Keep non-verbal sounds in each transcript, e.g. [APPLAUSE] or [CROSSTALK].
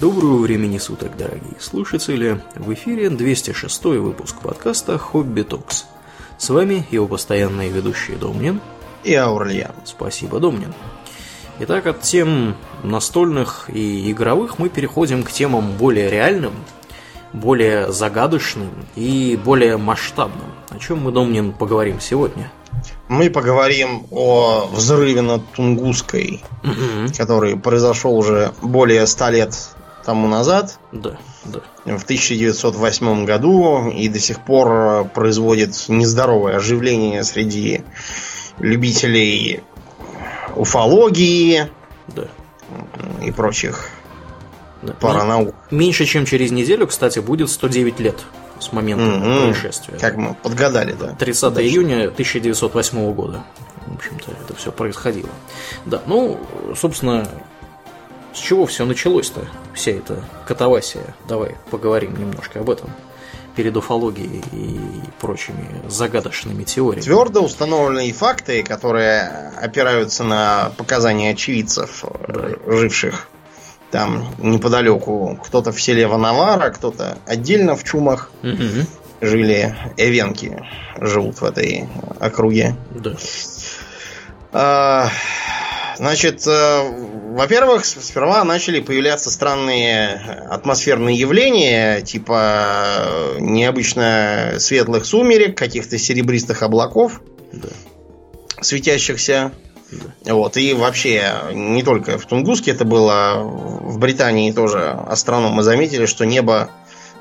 Доброго времени суток, дорогие слушатели! В эфире 206 выпуск подкаста «Хобби Токс». С вами его постоянные ведущие Домнин и Аурлиан. Спасибо, Домнин. Итак, от тем настольных и игровых мы переходим к темам более реальным, более загадочным и более масштабным. О чем мы, Домнин, поговорим сегодня? Мы поговорим о взрыве над Тунгусской, который произошел уже более ста лет тому назад. Да, да. В 1908 году и до сих пор производит нездоровое оживление среди любителей уфологии да. и прочих да. паранаук. Ну, меньше чем через неделю, кстати, будет 109 лет с момента mm-hmm. происшествия. Как мы подгадали, да. 30 Точно. июня 1908 года. В общем-то, это все происходило. Да, ну, собственно, с чего все началось-то, вся эта катавасия? Давай поговорим немножко об этом перед уфологией и прочими загадочными теориями. Твердо установленные факты, которые опираются на показания очевидцев, да. живших там неподалеку. Кто-то в селе Ванавара, кто-то отдельно в Чумах. Угу. Жили эвенки, живут в этой округе. Да. А, Значит, э, во-первых, сперва начали появляться странные атмосферные явления, типа э, необычно светлых сумерек, каких-то серебристых облаков, да. светящихся. Да. Вот, и вообще, не только в Тунгуске это было, в Британии тоже астрономы заметили, что небо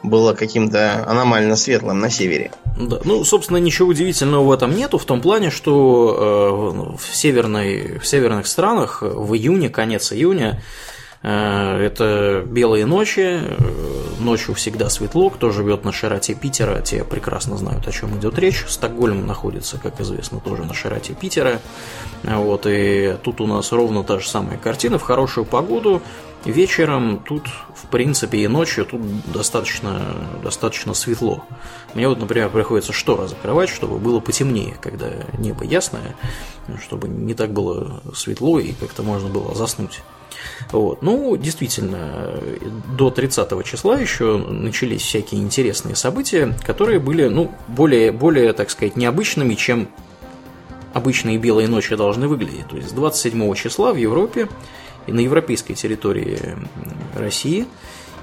было каким-то аномально светлым на севере. Да. Ну, собственно, ничего удивительного в этом нету, в том плане, что э, в, северной, в северных странах в июне, конец июня, э, это белые ночи, э, ночью всегда светло, кто живет на широте Питера, те прекрасно знают, о чем идет речь. Стокгольм находится, как известно, тоже на широте Питера. Вот, и тут у нас ровно та же самая картина. В хорошую погоду Вечером тут, в принципе, и ночью тут достаточно, достаточно светло. Мне вот, например, приходится шторы закрывать, чтобы было потемнее, когда небо ясное, чтобы не так было светло и как-то можно было заснуть. Вот. Ну, действительно, до 30 числа еще начались всякие интересные события, которые были, ну, более, более, так сказать, необычными, чем обычные белые ночи должны выглядеть. То есть 27 числа в Европе на европейской территории России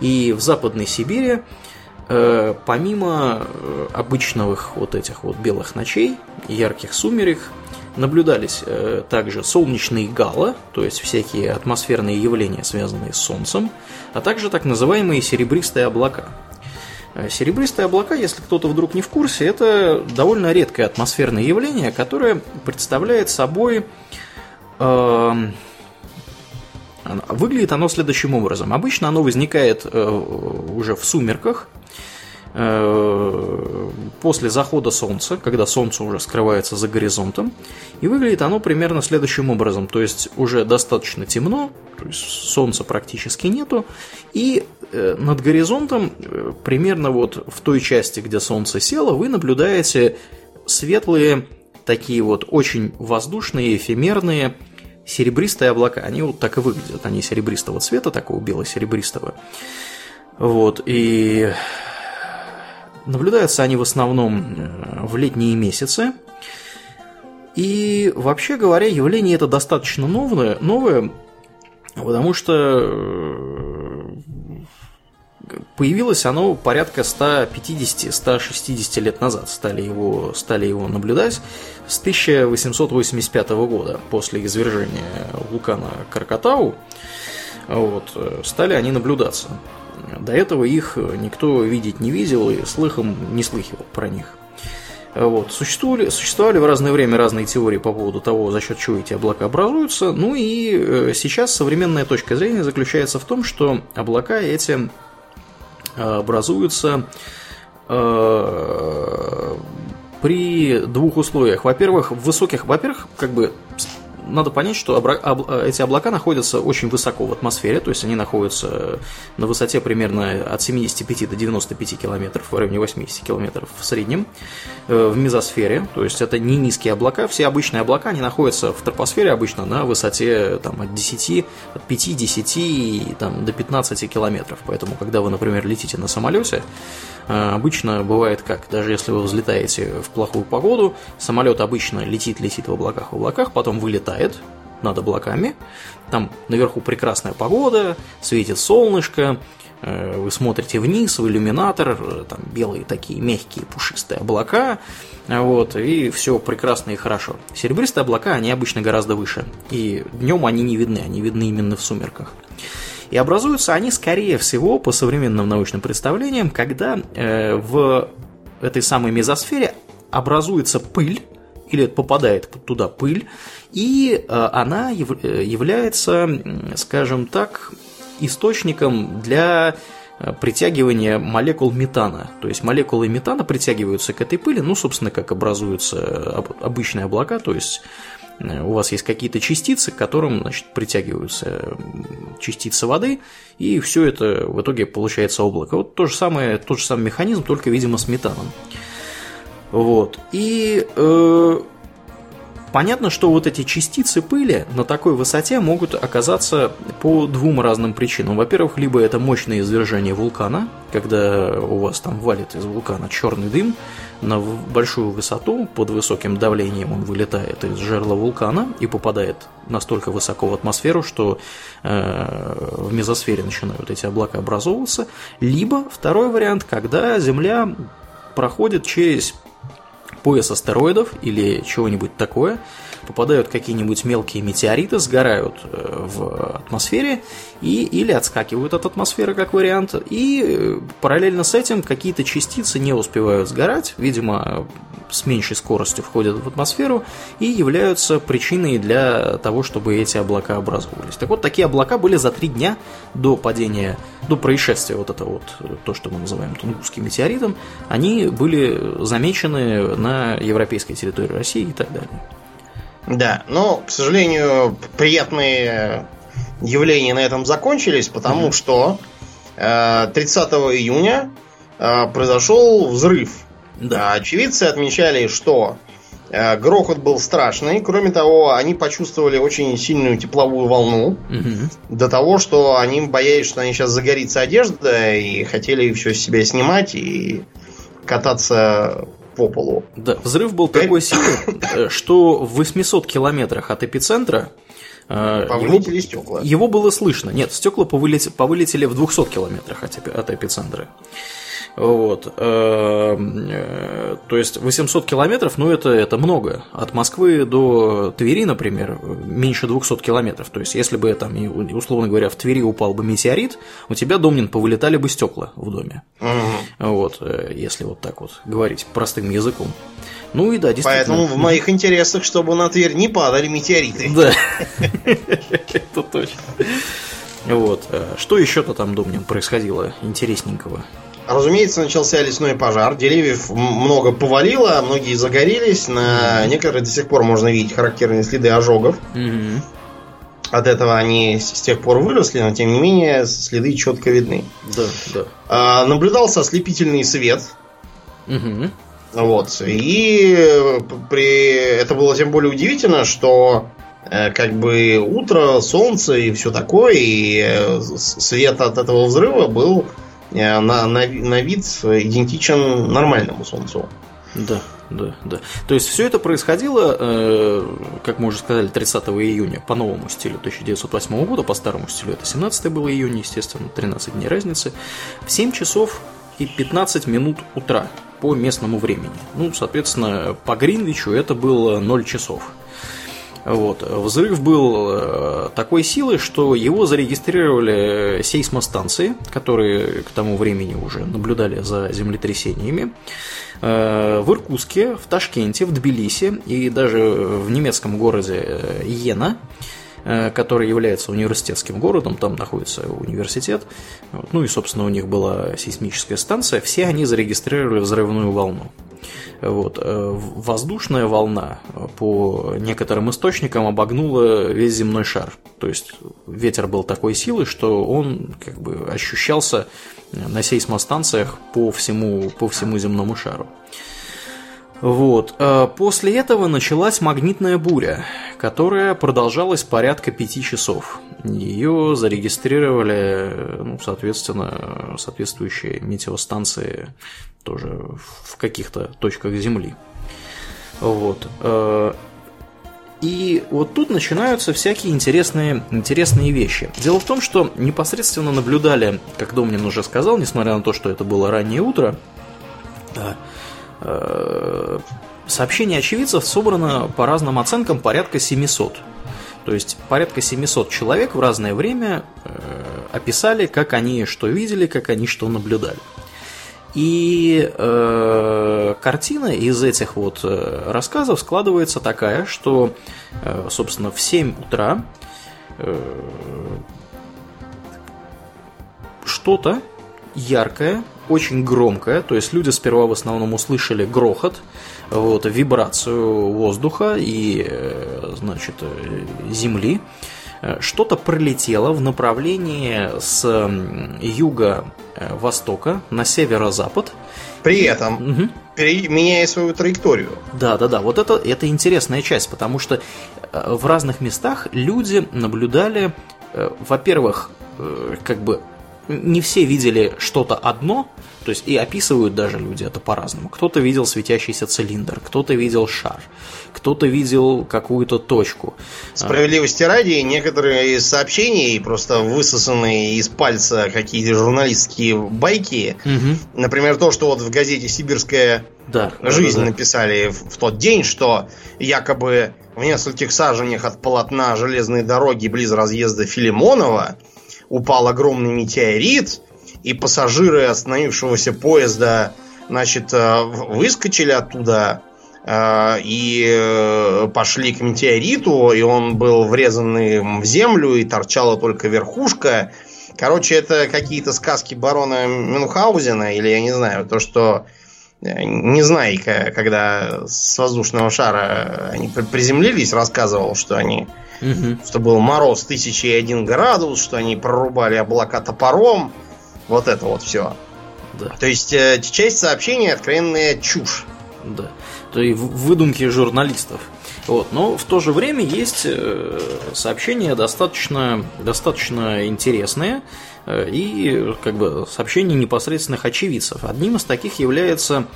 и в Западной Сибири, э, помимо э, обычных вот этих вот белых ночей, ярких сумерек, наблюдались э, также солнечные галы, то есть всякие атмосферные явления, связанные с Солнцем, а также так называемые серебристые облака. Серебристые облака, если кто-то вдруг не в курсе, это довольно редкое атмосферное явление, которое представляет собой э, Выглядит оно следующим образом. Обычно оно возникает э, уже в сумерках, э, после захода солнца, когда солнце уже скрывается за горизонтом, и выглядит оно примерно следующим образом, то есть уже достаточно темно, то есть солнца практически нету, и э, над горизонтом, примерно вот в той части, где солнце село, вы наблюдаете светлые, такие вот очень воздушные, эфемерные, серебристые облака, они вот так и выглядят, они серебристого цвета, такого бело-серебристого. Вот, и наблюдаются они в основном э, в летние месяцы. И вообще говоря, явление это достаточно новое, новое потому что э, появилось оно порядка 150-160 лет назад, стали его, стали его наблюдать с 1885 года, после извержения вулкана Кракатау, вот, стали они наблюдаться. До этого их никто видеть не видел и слыхом не слыхивал про них. Вот. Существовали, существовали в разное время разные теории по поводу того, за счет чего эти облака образуются. Ну и э, сейчас современная точка зрения заключается в том, что облака эти Э, образуются э, при двух условиях. Во-первых, в высоких, во-первых, как бы надо понять, что эти облака находятся очень высоко в атмосфере, то есть они находятся на высоте примерно от 75 до 95 километров, в районе 80 километров в среднем, э, в мезосфере, то есть это не низкие облака, все обычные облака, они находятся в тропосфере обычно на высоте там, от 10, от 5, 10 там, до 15 километров, поэтому когда вы, например, летите на самолете, э, обычно бывает как, даже если вы взлетаете в плохую погоду, самолет обычно летит, летит в облаках, в облаках, потом вылетает над облаками, там наверху прекрасная погода, светит солнышко, э, вы смотрите вниз в иллюминатор, э, там белые такие мягкие пушистые облака, вот, и все прекрасно и хорошо. Серебристые облака, они обычно гораздо выше, и днем они не видны, они видны именно в сумерках. И образуются они, скорее всего, по современным научным представлениям, когда э, в этой самой мезосфере образуется пыль, или попадает туда пыль, и э, она э, является, скажем так, источником для э, притягивания молекул метана. То есть молекулы метана притягиваются к этой пыли, ну, собственно, как образуются обычные облака, то есть у вас есть какие-то частицы, к которым значит, притягиваются частицы воды, и все это в итоге получается облако. Вот то же самое, тот же самый механизм, только, видимо, с метаном. Вот. И э, понятно, что вот эти частицы пыли на такой высоте могут оказаться по двум разным причинам. Во-первых, либо это мощное извержение вулкана, когда у вас там валит из вулкана черный дым на большую высоту, под высоким давлением он вылетает из жерла вулкана и попадает настолько высоко в атмосферу, что э, в мезосфере начинают эти облака образовываться. Либо второй вариант, когда Земля проходит через пояс астероидов или чего-нибудь такое, попадают какие-нибудь мелкие метеориты, сгорают э, в атмосфере и, или отскакивают от атмосферы как вариант, и э, параллельно с этим какие-то частицы не успевают сгорать, видимо, с меньшей скоростью входят в атмосферу и являются причиной для того, чтобы эти облака образовывались. Так вот, такие облака были за три дня до падения, до происшествия вот это вот, то, что мы называем Тунгусским метеоритом, они были замечены на европейской территории России и так далее. Да, но, к сожалению, приятные явления на этом закончились, потому mm-hmm. что э, 30 июня э, произошел взрыв. Да. Очевидцы отмечали, что э, грохот был страшный. Кроме того, они почувствовали очень сильную тепловую волну. Угу. До того, что они боялись, что они сейчас загорится одежда, и хотели все с себя снимать и кататься по полу. Да, взрыв был такой силы, э, что в 800 километрах от эпицентра э, Повылетели его, стекла. Его было слышно. Нет, стекла повылетели, повылетели в 200 километрах от, от эпицентра. Вот. Эм, э, то есть 800 километров, ну это, это много. От Москвы до Твери, например, меньше 200 километров. То есть если бы там, условно говоря, в Твери упал бы метеорит, у тебя, Домнин, повылетали бы стекла в доме. Угу. Вот, э, если вот так вот говорить простым языком. Ну и да, действительно. Поэтому в моих интересах, чтобы на Тверь не падали метеориты. Да, [LAUGHS] это точно. Вот. Э, что еще-то там, Домнин, происходило интересненького? Разумеется, начался лесной пожар. Деревьев много повалило, многие загорелись. На некоторые до сих пор можно видеть характерные следы ожогов. Mm-hmm. От этого они с тех пор выросли, но тем не менее следы четко видны. Да, да. А, наблюдался ослепительный свет. Угу. Вот. И при... это было тем более удивительно, что э, как бы утро, солнце и все такое, и э, свет от этого взрыва был на, на, на вид идентичен нормальному Солнцу. Да, да, да. То есть все это происходило, э, как мы уже сказали, 30 июня по новому стилю 1908 года, по старому стилю это 17 было июня, естественно, 13 дней разницы, в 7 часов и 15 минут утра по местному времени. Ну, соответственно, по Гринвичу это было 0 часов. Вот. Взрыв был э, такой силы, что его зарегистрировали сейсмостанции, которые к тому времени уже наблюдали за землетрясениями. Э, в Иркутске, в Ташкенте, в Тбилиси и даже в немецком городе Йена который является университетским городом, там находится университет, ну и, собственно, у них была сейсмическая станция, все они зарегистрировали взрывную волну. Вот. Э, воздушная волна по некоторым источникам обогнула весь земной шар. То есть ветер был такой силы, что он как бы ощущался на сейсмостанциях по всему, по всему земному шару. Вот. Э, после этого началась магнитная буря, которая продолжалась порядка пяти часов. Ее зарегистрировали, ну, соответственно, соответствующие метеостанции тоже в каких-то точках Земли. Вот. Э, и вот тут начинаются всякие интересные, интересные вещи. Дело в том, что непосредственно наблюдали, как Домнин уже сказал, несмотря на то, что это было раннее утро, э, э, сообщений очевидцев собрано по разным оценкам порядка 700. То есть порядка 700 человек в разное время описали, как они что видели, как они что наблюдали. И э, картина из этих вот э, рассказов складывается такая, что, э, собственно, в 7 утра э, что-то яркое, очень громкое, то есть люди сперва в основном услышали грохот, вот, вибрацию воздуха и, э, значит, э, земли, Э, что-то пролетело в направлении с юга-востока на северо-запад. При этом угу. меняя свою траекторию. Да, да, да. Вот это, это интересная часть, потому что в разных местах люди наблюдали, во-первых, как бы не все видели что-то одно, то есть и описывают даже люди это по-разному. Кто-то видел светящийся цилиндр, кто-то видел шар, кто-то видел какую-то точку. Справедливости ради, некоторые из сообщений, просто высосанные из пальца какие-то журналистские байки, угу. например, то, что вот в газете «Сибирская да, жизнь» да, да, написали в, в тот день, что якобы в нескольких саженях от полотна железной дороги близ разъезда Филимонова упал огромный метеорит, и пассажиры остановившегося поезда, значит, э, выскочили оттуда э, и э, пошли к метеориту, и он был врезанный в землю, и торчала только верхушка. Короче, это какие-то сказки барона Мюнхгаузена, или я не знаю, то, что не знаю, когда с воздушного шара они приземлились, рассказывал, что они угу. что был мороз тысячи и один градус, что они прорубали облака топором, вот это вот все. Да. То есть э, часть сообщения откровенная чушь. Да. То есть выдумки журналистов. Вот. Но в то же время есть э, сообщения достаточно, достаточно интересные э, и как бы сообщения непосредственных очевидцев. Одним из таких является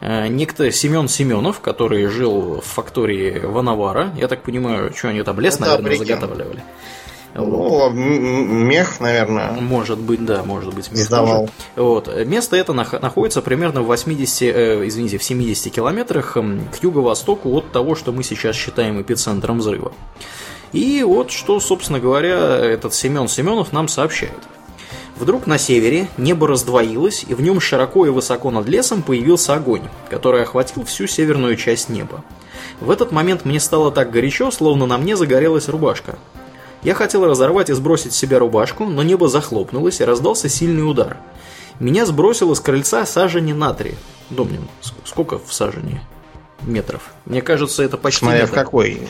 некто Семен Семенов, который жил в фактории Вановара. Я так понимаю, что они там лес, Это наверное, заготавливали. Ну, мех, наверное. Может быть, да, может быть, мех Сдавал. Вот. Место это находится примерно в 80, э, извините, в 70 километрах к юго-востоку от того, что мы сейчас считаем эпицентром взрыва. И вот что, собственно говоря, этот Семен Семенов нам сообщает. Вдруг на севере небо раздвоилось, и в нем широко и высоко над лесом появился огонь, который охватил всю северную часть неба. В этот момент мне стало так горячо, словно на мне загорелась рубашка. Я хотел разорвать и сбросить с себя рубашку, но небо захлопнулось и раздался сильный удар. Меня сбросило с крыльца сажени на три. Домнин, сколько в сажене метров? Мне кажется, это почти Смотря метр. в какой.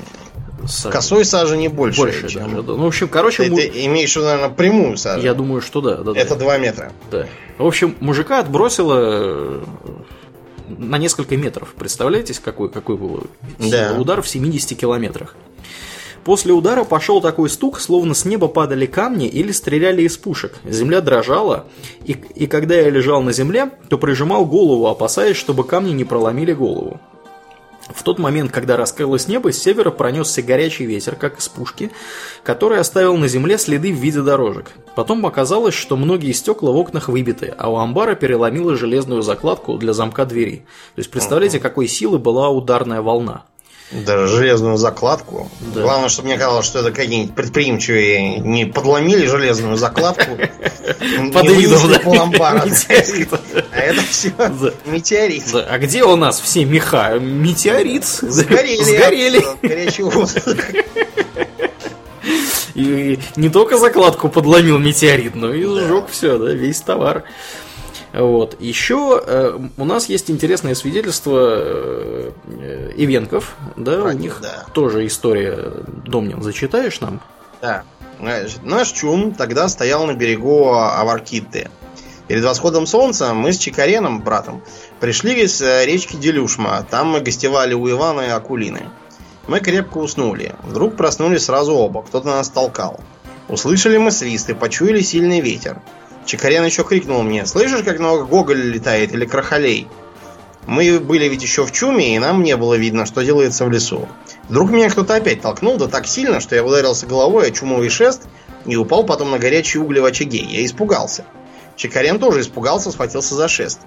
Сажень. Косой сажени больше. Больше чем... даже. Да. Ну, в общем, короче... Ты, мы... ты имеешь в виду, наверное, прямую сажень. Я думаю, что да. да это да. 2 метра. Да. В общем, мужика отбросило э, на несколько метров. Представляете, какой, какой был да. удар в 70 километрах? После удара пошел такой стук, словно с неба падали камни или стреляли из пушек. Земля дрожала, и, и когда я лежал на земле, то прижимал голову, опасаясь, чтобы камни не проломили голову. В тот момент, когда раскрылось небо, с севера пронесся горячий ветер, как из пушки, который оставил на земле следы в виде дорожек. Потом оказалось, что многие стекла в окнах выбиты, а у амбара переломило железную закладку для замка двери. То есть представляете, какой силы была ударная волна. Даже железную закладку. Да. Главное, чтобы мне казалось, что это какие-нибудь предприимчивые не подломили железную закладку, [LAUGHS] Под видом? [LAUGHS] А это все метеорит. А где у нас все меха? Метеорит. Сгорели. [LAUGHS] Сгорели. Горячий воздух. И не только закладку подломил метеорит, но и сжег все, да, весь товар. Вот. Еще э, у нас есть интересное свидетельство э, Ивенков, да, Правильно, у них да. тоже история, Домнин, зачитаешь нам? Да. Наш чум тогда стоял на берегу Аваркиты. Перед восходом солнца мы с Чикареном, братом, пришли с э, речки Делюшма. Там мы гостевали у Ивана и Акулины. Мы крепко уснули. Вдруг проснулись сразу оба. Кто-то нас толкал. Услышали мы свист и почуяли сильный ветер. Чикарен еще крикнул мне, слышишь, как много гоголь летает или крахолей? Мы были ведь еще в чуме, и нам не было видно, что делается в лесу. Вдруг меня кто-то опять толкнул, да так сильно, что я ударился головой о чумовый шест и упал потом на горячие угли в очаге. Я испугался. Чикарен тоже испугался, схватился за шест.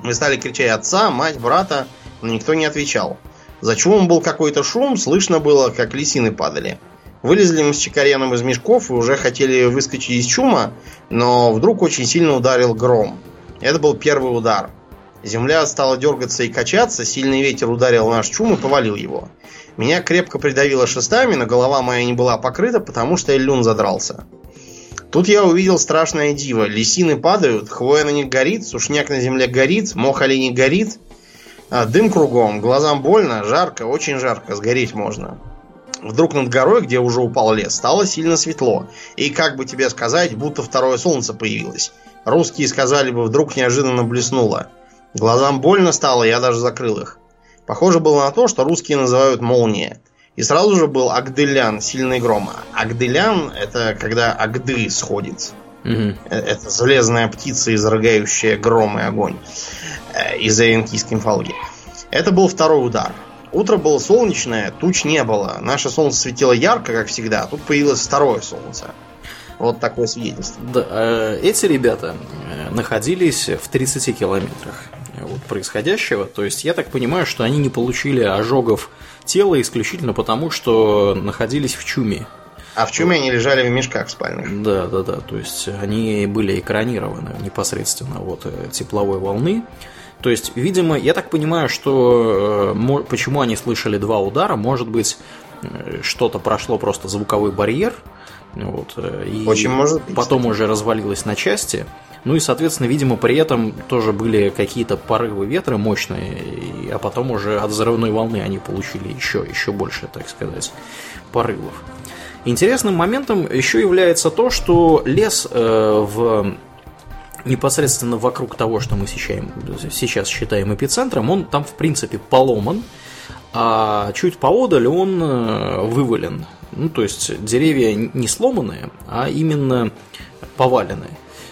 Мы стали кричать отца, мать, брата, но никто не отвечал. За чумом был какой-то шум, слышно было, как лисины падали. Вылезли мы с Чикареном из мешков и уже хотели выскочить из чума, но вдруг очень сильно ударил гром. Это был первый удар. Земля стала дергаться и качаться, сильный ветер ударил наш чум и повалил его. Меня крепко придавило шестами, но голова моя не была покрыта, потому что Эллюн задрался. Тут я увидел страшное диво. Лисины падают, хвоя на них горит, сушняк на земле горит, мох оленей горит, а дым кругом, глазам больно, жарко, очень жарко, сгореть можно. Вдруг над горой, где уже упал лес, стало сильно светло. И, как бы тебе сказать, будто второе солнце появилось. Русские сказали бы, вдруг неожиданно блеснуло. Глазам больно стало, я даже закрыл их. Похоже было на то, что русские называют молния. И сразу же был Агделян, сильный гром. Агделян это когда Агды сходит. Угу. Это железная птица, изрыгающая гром и огонь. Э, из-за янкийской мифологии. Это был второй удар. Утро было солнечное, туч не было. Наше солнце светило ярко, как всегда. А тут появилось второе солнце. Вот такое свидетельство. Да, э, эти ребята э, находились в 30 километрах от происходящего. То есть я так понимаю, что они не получили ожогов тела исключительно потому, что находились в чуме. А в чуме они лежали в мешках спальных. Да, да, да. То есть они были экранированы непосредственно от тепловой волны. То есть, видимо, я так понимаю, что э, почему они слышали два удара, может быть, э, что-то прошло просто звуковой барьер, вот, э, и Очень может быть. потом уже развалилось на части. Ну и, соответственно, видимо, при этом тоже были какие-то порывы ветра мощные, а потом уже от взрывной волны они получили еще, еще больше, так сказать, порывов. Интересным моментом еще является то, что лес э, в непосредственно вокруг того, что мы сейчас, считаем эпицентром, он там в принципе поломан, а чуть поодаль он э, вывален. Ну, то есть деревья не сломанные, а именно поваленные.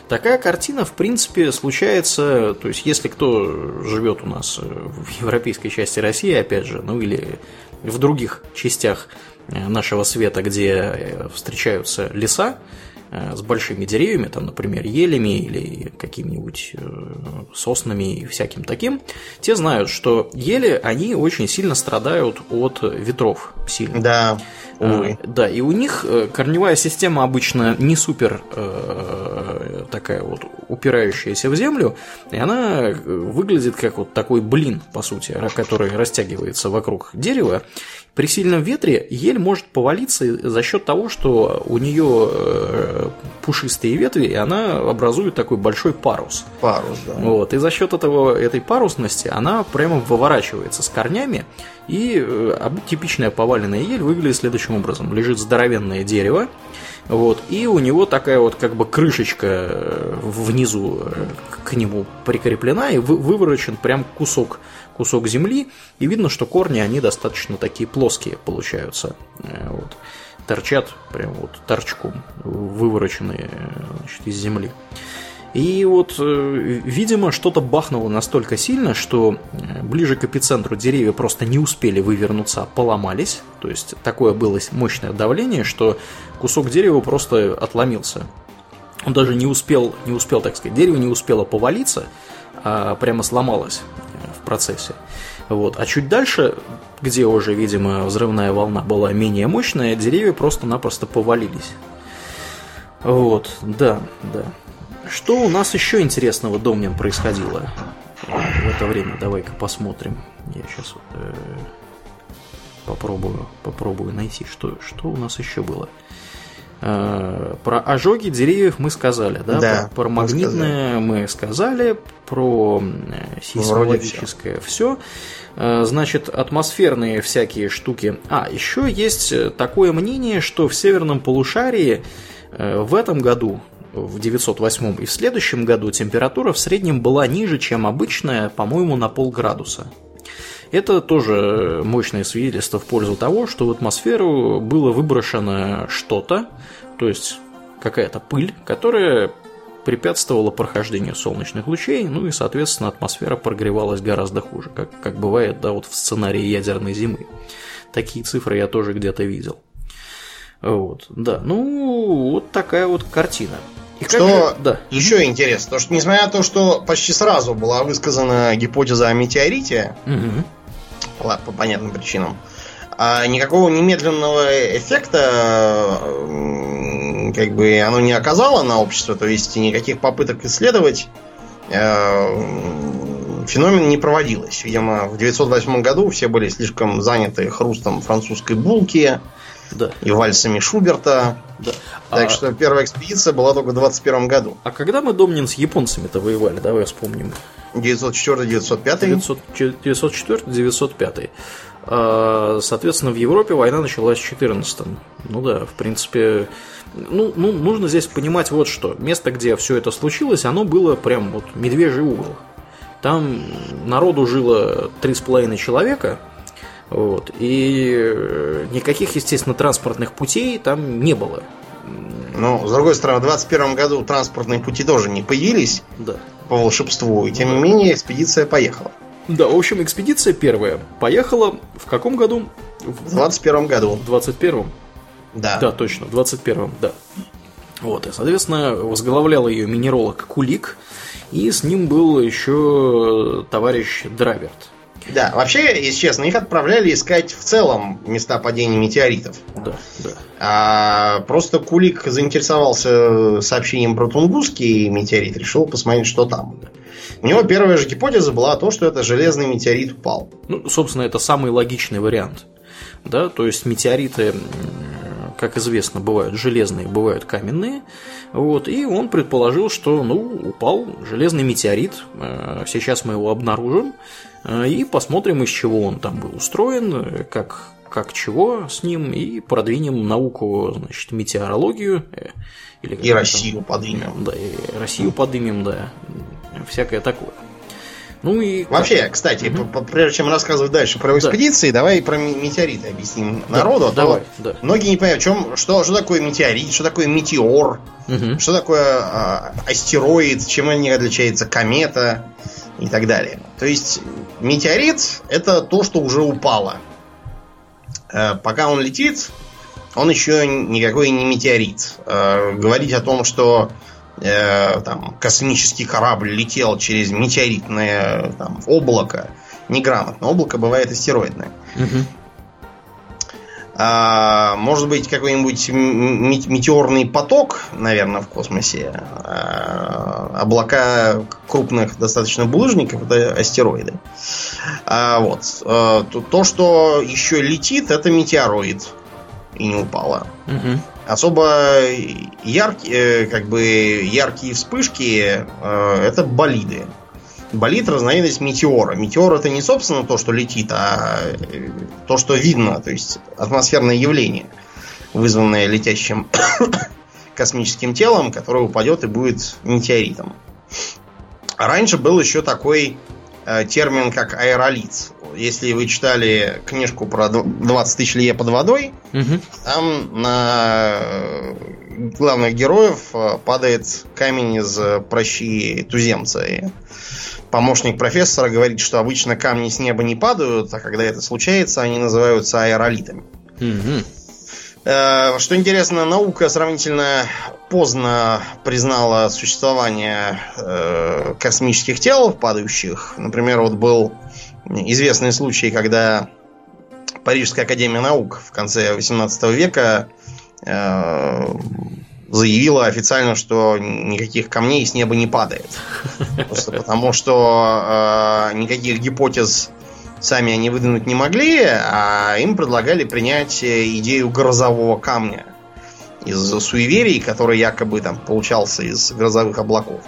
Такая картина, в принципе, случается, то есть, если кто живет у нас в европейской части России, опять же, ну или в других частях э, нашего света, где э, встречаются леса, Э, с большими деревьями, там, например, елями или какими-нибудь э, соснами и всяким таким, те знают, что ели, они очень сильно страдают от ветров сильно. Да. Увы. А, да, и у них корневая система обычно не супер э, такая вот упирающаяся в землю, и она выглядит как вот такой блин, по сути, который растягивается вокруг дерева, при сильном ветре ель может повалиться за счет того, что у нее э, пушистые ветви, и она образует такой большой парус. Парус, да. Вот, и за счет этого, этой парусности она прямо выворачивается с корнями, и э, типичная поваленная ель выглядит следующим образом. Лежит здоровенное дерево, вот, и у него такая вот как бы крышечка э, внизу к нему прикреплена, и выворочен прям кусок кусок земли, и видно, что корни, они достаточно такие плоские получаются. Э, вот. Торчат прям вот торчком, вывороченные значит, из земли. И вот, э, видимо, что-то бахнуло настолько сильно, что э, ближе к эпицентру деревья просто не успели вывернуться, а поломались. То есть такое было мощное давление, что кусок дерева просто отломился. Он даже не успел, не успел, так сказать, дерево не успело повалиться, а прямо сломалось в процессе. Вот. А чуть дальше, где уже, видимо, взрывная волна была менее мощная, деревья просто-напросто повалились. Вот, да, да. Что у нас еще интересного, Домнин, происходило в это время? Давай-ка посмотрим. Я сейчас э, попробую, попробую найти, что, что у нас еще было. Э, про ожоги деревьев мы сказали, да? Да, про, про магнитное мы сказали, про э, сейсмологическое все. Э, значит, атмосферные всякие штуки. А, еще есть такое мнение, что в северном полушарии в этом году в 908 и в следующем году температура в среднем была ниже, чем обычная, по-моему, на полградуса. Это тоже мощное свидетельство в пользу того, что в атмосферу было выброшено что-то, то есть какая-то пыль, которая препятствовала прохождению солнечных лучей, ну и, соответственно, атмосфера прогревалась гораздо хуже, как, как бывает, да, вот в сценарии ядерной зимы. Такие цифры я тоже где-то видел. Вот, да, ну, вот такая вот картина. И что же... да. еще интересно, то что несмотря на то, что почти сразу была высказана гипотеза о метеорите, угу по понятным причинам. А никакого немедленного эффекта как бы оно не оказало на общество, то есть никаких попыток исследовать э, феномен не проводилось. Видимо, в 908 году все были слишком заняты хрустом французской булки да. и вальсами Шуберта. Да. Так а... что первая экспедиция была только в 21 году. А когда мы, Домнин, с японцами-то воевали? Давай вспомним. 904-905. 904-905. Соответственно, в Европе война началась в 14 Ну да, в принципе, ну, ну, нужно здесь понимать вот что. Место, где все это случилось, оно было прям вот медвежий угол. Там народу жило 3,5 человека, вот, и никаких, естественно, транспортных путей там не было. Ну, с другой стороны, в 21 году транспортные пути тоже не появились. Да по волшебству. И тем не менее экспедиция поехала. Да, в общем, экспедиция первая поехала в каком году? В 21 году. В 21 Да. Да, точно, в 21 да. Вот, и, соответственно, возглавлял ее минеролог Кулик, и с ним был еще товарищ Драверт. Да, вообще, если честно, их отправляли искать в целом места падения метеоритов. Да, да. А, просто Кулик заинтересовался сообщением про Тунгусский метеорит, решил посмотреть, что там. У него первая же гипотеза была то, что это железный метеорит упал. Ну, собственно, это самый логичный вариант. Да, то есть метеориты, как известно, бывают железные, бывают каменные. Вот, и он предположил, что ну, упал железный метеорит. Э, сейчас мы его обнаружим и посмотрим, из чего он там был устроен, как как чего с ним, и продвинем науку, значит, метеорологию. Э, или и Россию там, поднимем. Да, и Россию поднимем, да. Всякое такое. Ну и вообще, кстати, угу. прежде чем рассказывать дальше про экспедиции, да. давай про метеориты объясним да, народу. А давай, да. Многие не понимают, чем, что, что такое метеорит, что такое метеор, угу. что такое а, астероид, чем они отличаются комета и так далее. То есть метеорит это то, что уже упало. Э, пока он летит, он еще никакой не метеорит. Э, говорить о том, что э, там, космический корабль летел через метеоритное там, облако, неграмотно. Облако бывает астероидное. Угу. А, может быть, какой-нибудь метеорный поток, наверное, в космосе. А, облака крупных достаточно булыжников это астероиды. А, вот. А, то, то, что еще летит, это метеороид. И не упало. Угу. Особо яркие, как бы яркие вспышки э, это болиды болит разновидность метеора. Метеор это не, собственно, то, что летит, а э, то, что видно, то есть атмосферное явление, вызванное летящим [COUGHS] космическим телом, которое упадет и будет метеоритом. раньше был еще такой э, термин, как аэролит. Если вы читали книжку про 20 тысяч лье под водой, угу. там на э, главных героев э, падает камень из прощи туземца. И помощник профессора говорит, что обычно камни с неба не падают, а когда это случается, они называются аэролитами. Угу. Что интересно, наука сравнительно поздно признала существование э, космических тел, падающих. Например, вот был известный случай, когда Парижская академия наук в конце 18 века э, заявила официально, что никаких камней с неба не падает. Просто потому, что э, никаких гипотез сами они выдвинуть не могли, а им предлагали принять идею грозового камня. из-за суеверий, который якобы там получался из грозовых облаков.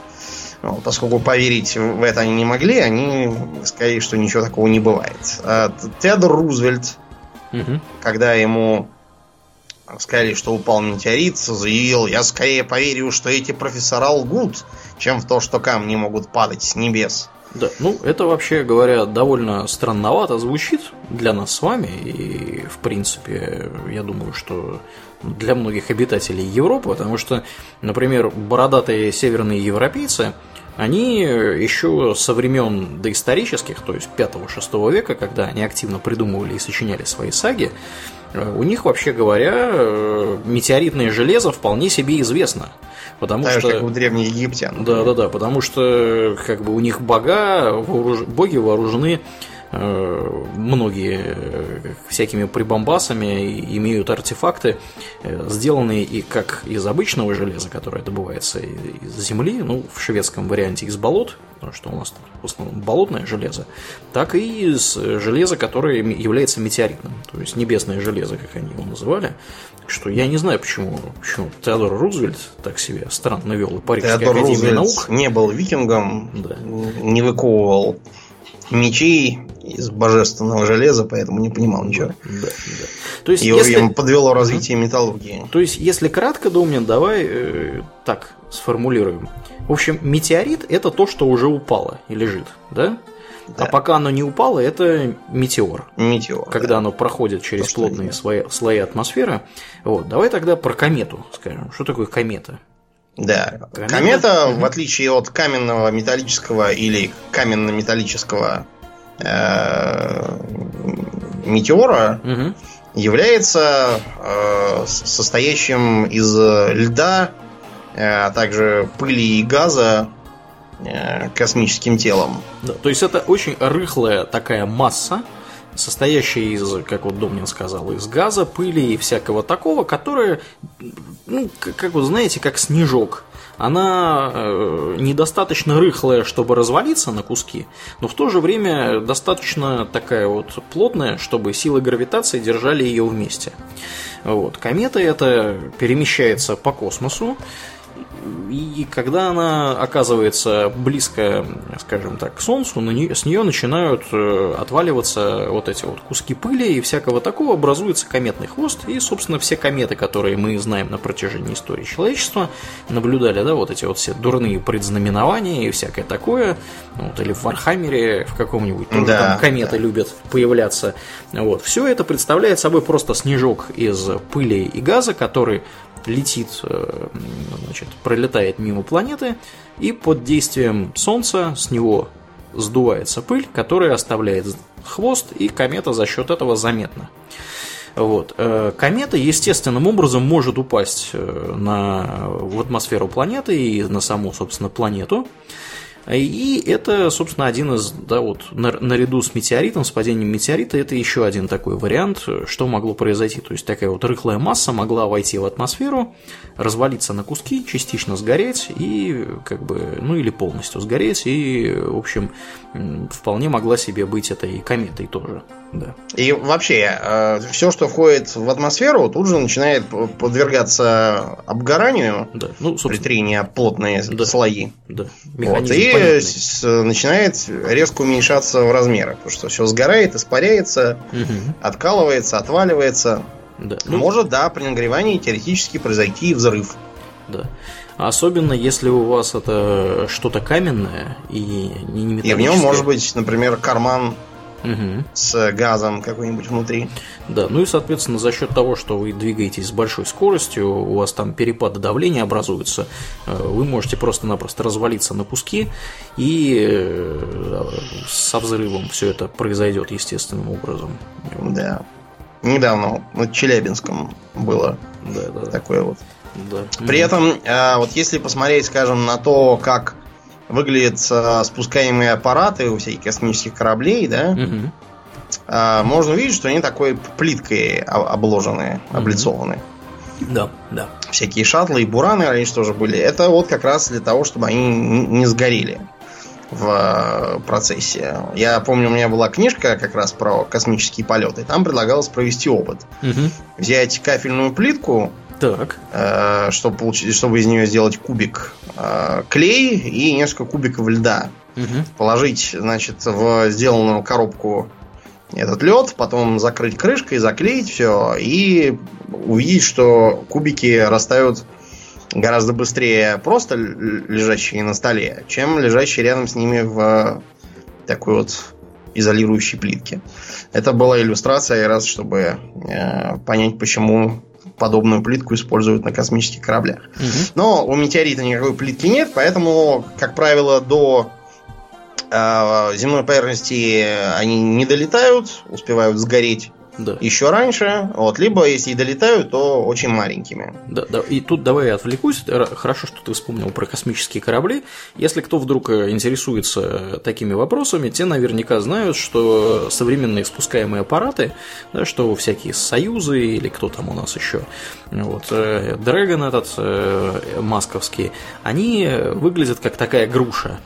Вот, поскольку поверить в это они не могли, они сказали, что ничего такого не бывает. А Теодор Рузвельт, угу. когда ему сказали, что упал метеорит, заявил, я скорее поверю, что эти профессора лгут, чем в то, что камни могут падать с небес. Да, ну это вообще говоря довольно странновато звучит для нас с вами и в принципе я думаю, что для многих обитателей Европы, потому что, например, бородатые северные европейцы, они еще со времен доисторических, то есть 5-6 века, когда они активно придумывали и сочиняли свои саги, у них, вообще говоря, э, метеоритное железо вполне себе известно. Потому так что... как у древних египтян. Да, да, да, потому что как бы у них бога, боги вооружены Э, многие э, всякими прибамбасами имеют артефакты, э, сделанные и как из обычного железа, которое добывается из земли, ну, в шведском варианте из болот, потому что у нас в основном болотное железо, так и из железа, которое является метеоритным, то есть небесное железо, как они его называли. Что я не знаю, почему, почему Теодор Рузвельт так себе странно вел и Парижская Теодор академия Рузвельт наук. не был викингом, да. не выковывал мечей из божественного железа, поэтому не понимал ничего. Да, да. То есть, Его, если... ему подвело развитие металлургии. То есть, если кратко, Домнин, давай э, так сформулируем. В общем, метеорит это то, что уже упало и лежит, да? Да. А пока оно не упало, это метеор. Метеор. Когда да. оно проходит через то, плотные слои, слои атмосферы. Вот, давай тогда про комету скажем. Что такое комета? Да. Комета, комета в отличие от каменного металлического или каменно-металлического э, метеора, угу. является э, состоящим из льда, э, а также пыли и газа э, космическим телом. Да, то есть это очень рыхлая такая масса, состоящая из, как вот Домнин сказал, из газа, пыли и всякого такого, которая, ну, как вы знаете, как снежок. Она э, недостаточно рыхлая, чтобы развалиться на куски, но в то же время достаточно такая вот плотная, чтобы силы гравитации держали ее вместе. Вот. Комета это перемещается по космосу, и когда она оказывается близко, скажем так, к Солнцу, с нее начинают э, отваливаться вот эти вот куски пыли и всякого такого, образуется кометный хвост, и, собственно, все кометы, которые мы знаем на протяжении истории человечества, наблюдали, да, вот эти вот все дурные предзнаменования и всякое такое, вот, или в Вархаммере в каком-нибудь, тоже да, там кометы да. любят появляться, вот, все это представляет собой просто снежок из пыли и газа, который летит, э, значит, пролетает мимо планеты, и под действием Солнца с него сдувается пыль, которая оставляет хвост, и комета за счет этого заметна. Вот. Э, комета естественным образом может упасть э, на, в атмосферу планеты и на саму, собственно, планету. И это, собственно, один из, да, вот, наряду с метеоритом, с падением метеорита, это еще один такой вариант, что могло произойти. То есть такая вот рыхлая масса могла войти в атмосферу, развалиться на куски, частично сгореть и, как бы, ну или полностью сгореть, и, в общем, вполне могла себе быть этой кометой тоже. Да. И вообще, э, все, что входит в атмосферу, тут же начинает подвергаться обгоранию да. ну, при трении плотные да. слои. Да. Вот, и с, начинает резко уменьшаться в размерах, потому что все сгорает, испаряется, угу. откалывается, отваливается. Да. Ну, Может, да, при нагревании теоретически произойти взрыв. Да. Особенно если у вас это что-то каменное и не металлическое. И в нем может быть, например, карман угу. с газом какой-нибудь внутри. Да, ну и, соответственно, за счет того, что вы двигаетесь с большой скоростью, у вас там перепады давления образуются, э, вы можете просто-напросто развалиться на куски, и э, со взрывом все это произойдет естественным образом. Да. Недавно в Челябинском было да, да. такое вот. Да. При этом, э, вот если посмотреть, скажем, на то, как выглядят э, спускаемые аппараты у всяких космических кораблей, да, угу. э, можно увидеть, что они такой плиткой обложены, угу. облицованы. Да, да. Всякие шаттлы и бураны раньше тоже были. Это вот как раз для того, чтобы они не сгорели в э, процессе. Я помню, у меня была книжка как раз про космические полеты. Там предлагалось провести опыт. Угу. Взять кафельную плитку, Так. Э, чтобы, получить, чтобы из нее сделать кубик э, клей и несколько кубиков льда. Угу. Положить, значит, в сделанную коробку этот лед, потом закрыть крышкой, заклеить все и увидеть, что кубики растают гораздо быстрее просто лежащие на столе, чем лежащие рядом с ними в такой вот изолирующей плитке. Это была иллюстрация, раз чтобы э, понять, почему подобную плитку используют на космических кораблях. Угу. Но у метеорита никакой плитки нет, поэтому, как правило, до э, земной поверхности они не долетают, успевают сгореть Да. еще раньше, вот, либо если и долетают, то очень маленькими. Да, да, и тут давай я отвлекусь. Хорошо, что ты вспомнил про космические корабли. Если кто вдруг э, интересуется такими вопросами, те наверняка знают, что современные спускаемые аппараты, да, что всякие союзы или кто там у нас еще, вот, э, Dragon этот э, масковский, они выглядят как такая груша.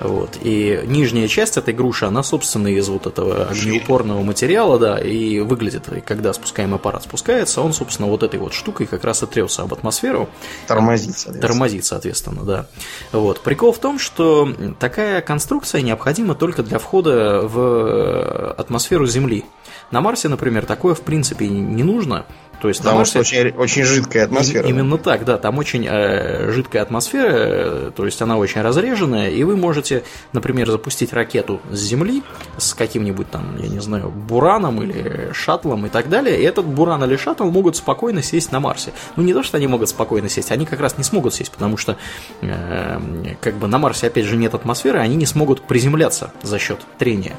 Вот, и нижняя часть этой груши, она, собственно, из вот этого огнеупорного материала, да, и выглядит, и когда спускаемый аппарат спускается, он, собственно, вот этой вот штукой как раз и трется об атмосферу, Тормозить, соответственно. тормозит, соответственно, да. Вот. Прикол в том, что такая конструкция необходима только для входа в атмосферу Земли. На Марсе, например, такое в принципе не нужно. То есть на Потому Марсе... что очень, очень жидкая атмосфера. И- Именно так, да, там очень э, жидкая атмосфера, э, то есть она очень разреженная, и вы можете, например, запустить ракету с Земли с каким-нибудь там, я не знаю, бураном или шаттлом и так далее, и этот буран или шаттл могут спокойно сесть на Марсе. Ну, не то, что они могут спокойно сесть, они как раз не смогут сесть, потому что э, как бы на Марсе, опять же, нет атмосферы, они не смогут приземляться за счет трения.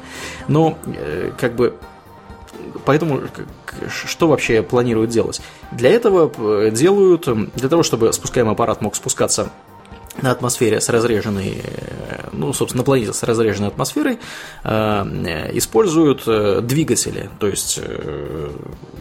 Но, э, как бы, Поэтому что вообще планируют делать? Для этого э, делают, э, для того, чтобы спускаемый аппарат мог спускаться на атмосфере с разреженной, э, ну, собственно, на планете с разреженной атмосферой, э, используют двигатели. То есть,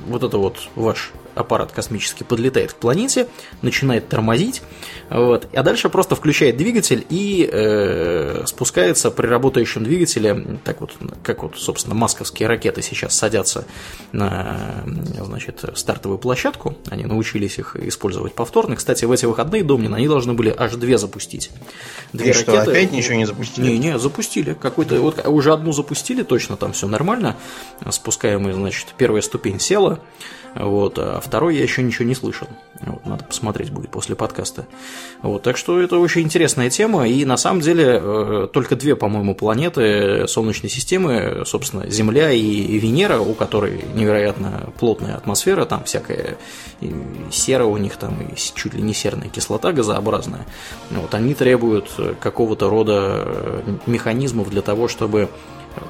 вот это вот ваш аппарат космический подлетает к планете, начинает тормозить, вот, а дальше просто включает двигатель и э, спускается при работающем двигателе, так вот, как вот, собственно, масковские ракеты сейчас садятся на, значит, стартовую площадку, они научились их использовать повторно. Кстати, в эти выходные, Домнин, они должны были аж две запустить. Две И что, опять ничего не запустили? не, не, запустили. Какой-то, вот уже одну запустили, точно там все нормально. Спускаемый, значит, первая ступень села. Вот, а второй я еще ничего не слышал. Вот, надо посмотреть будет после подкаста. Вот, так что это очень интересная тема. И на самом деле э, только две, по-моему, планеты Солнечной системы, собственно, Земля и Венера, у которой невероятно плотная атмосфера, там всякая сера у них там, и чуть ли не серная кислота газообразная. Вот, они требуют какого-то рода э, механизмов для того, чтобы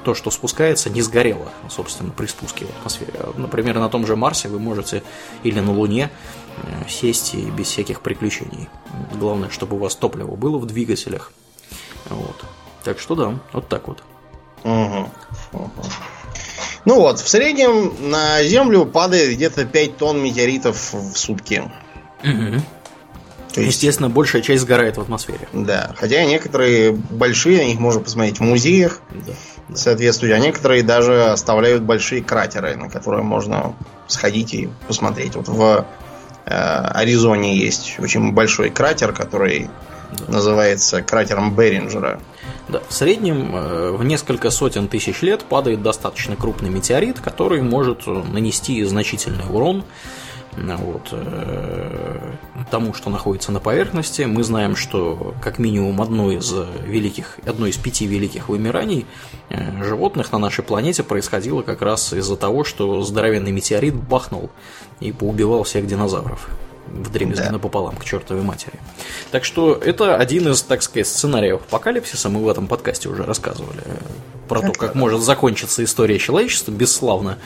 то, что спускается, не сгорело, собственно, при спуске в атмосфере. Например, на том же Марсе вы можете или на Луне э, сесть и без всяких приключений. Главное, чтобы у вас топливо было в двигателях. Вот. Так что да, вот так вот. Мгм. Ну вот, в среднем на Землю падает где-то 5 тонн метеоритов в сутки. То есть, Естественно, большая часть сгорает в атмосфере. да. Хотя некоторые большие, на них можно посмотреть в музеях Да. Соответствующие, а некоторые даже оставляют большие кратеры, на которые можно сходить и посмотреть. Вот в э, Аризоне есть очень большой кратер, который называется кратером Беринджера. Да, в среднем э, в несколько сотен тысяч лет падает достаточно крупный метеорит, который может э, нанести значительный урон вот, э, тому, что находится на поверхности. Мы знаем, что как минимум одно из великих, одно из пяти великих вымираний э, животных на нашей планете происходило как раз из-за того, что здоровенный метеорит бахнул и поубивал всех динозавров в дребезги Да. напополам к чертовой матери. Так что это один из, так сказать, сценариев апокалипсиса. Мы в этом подкасте уже рассказывали э, про то, как может закончиться история человечества бесславно.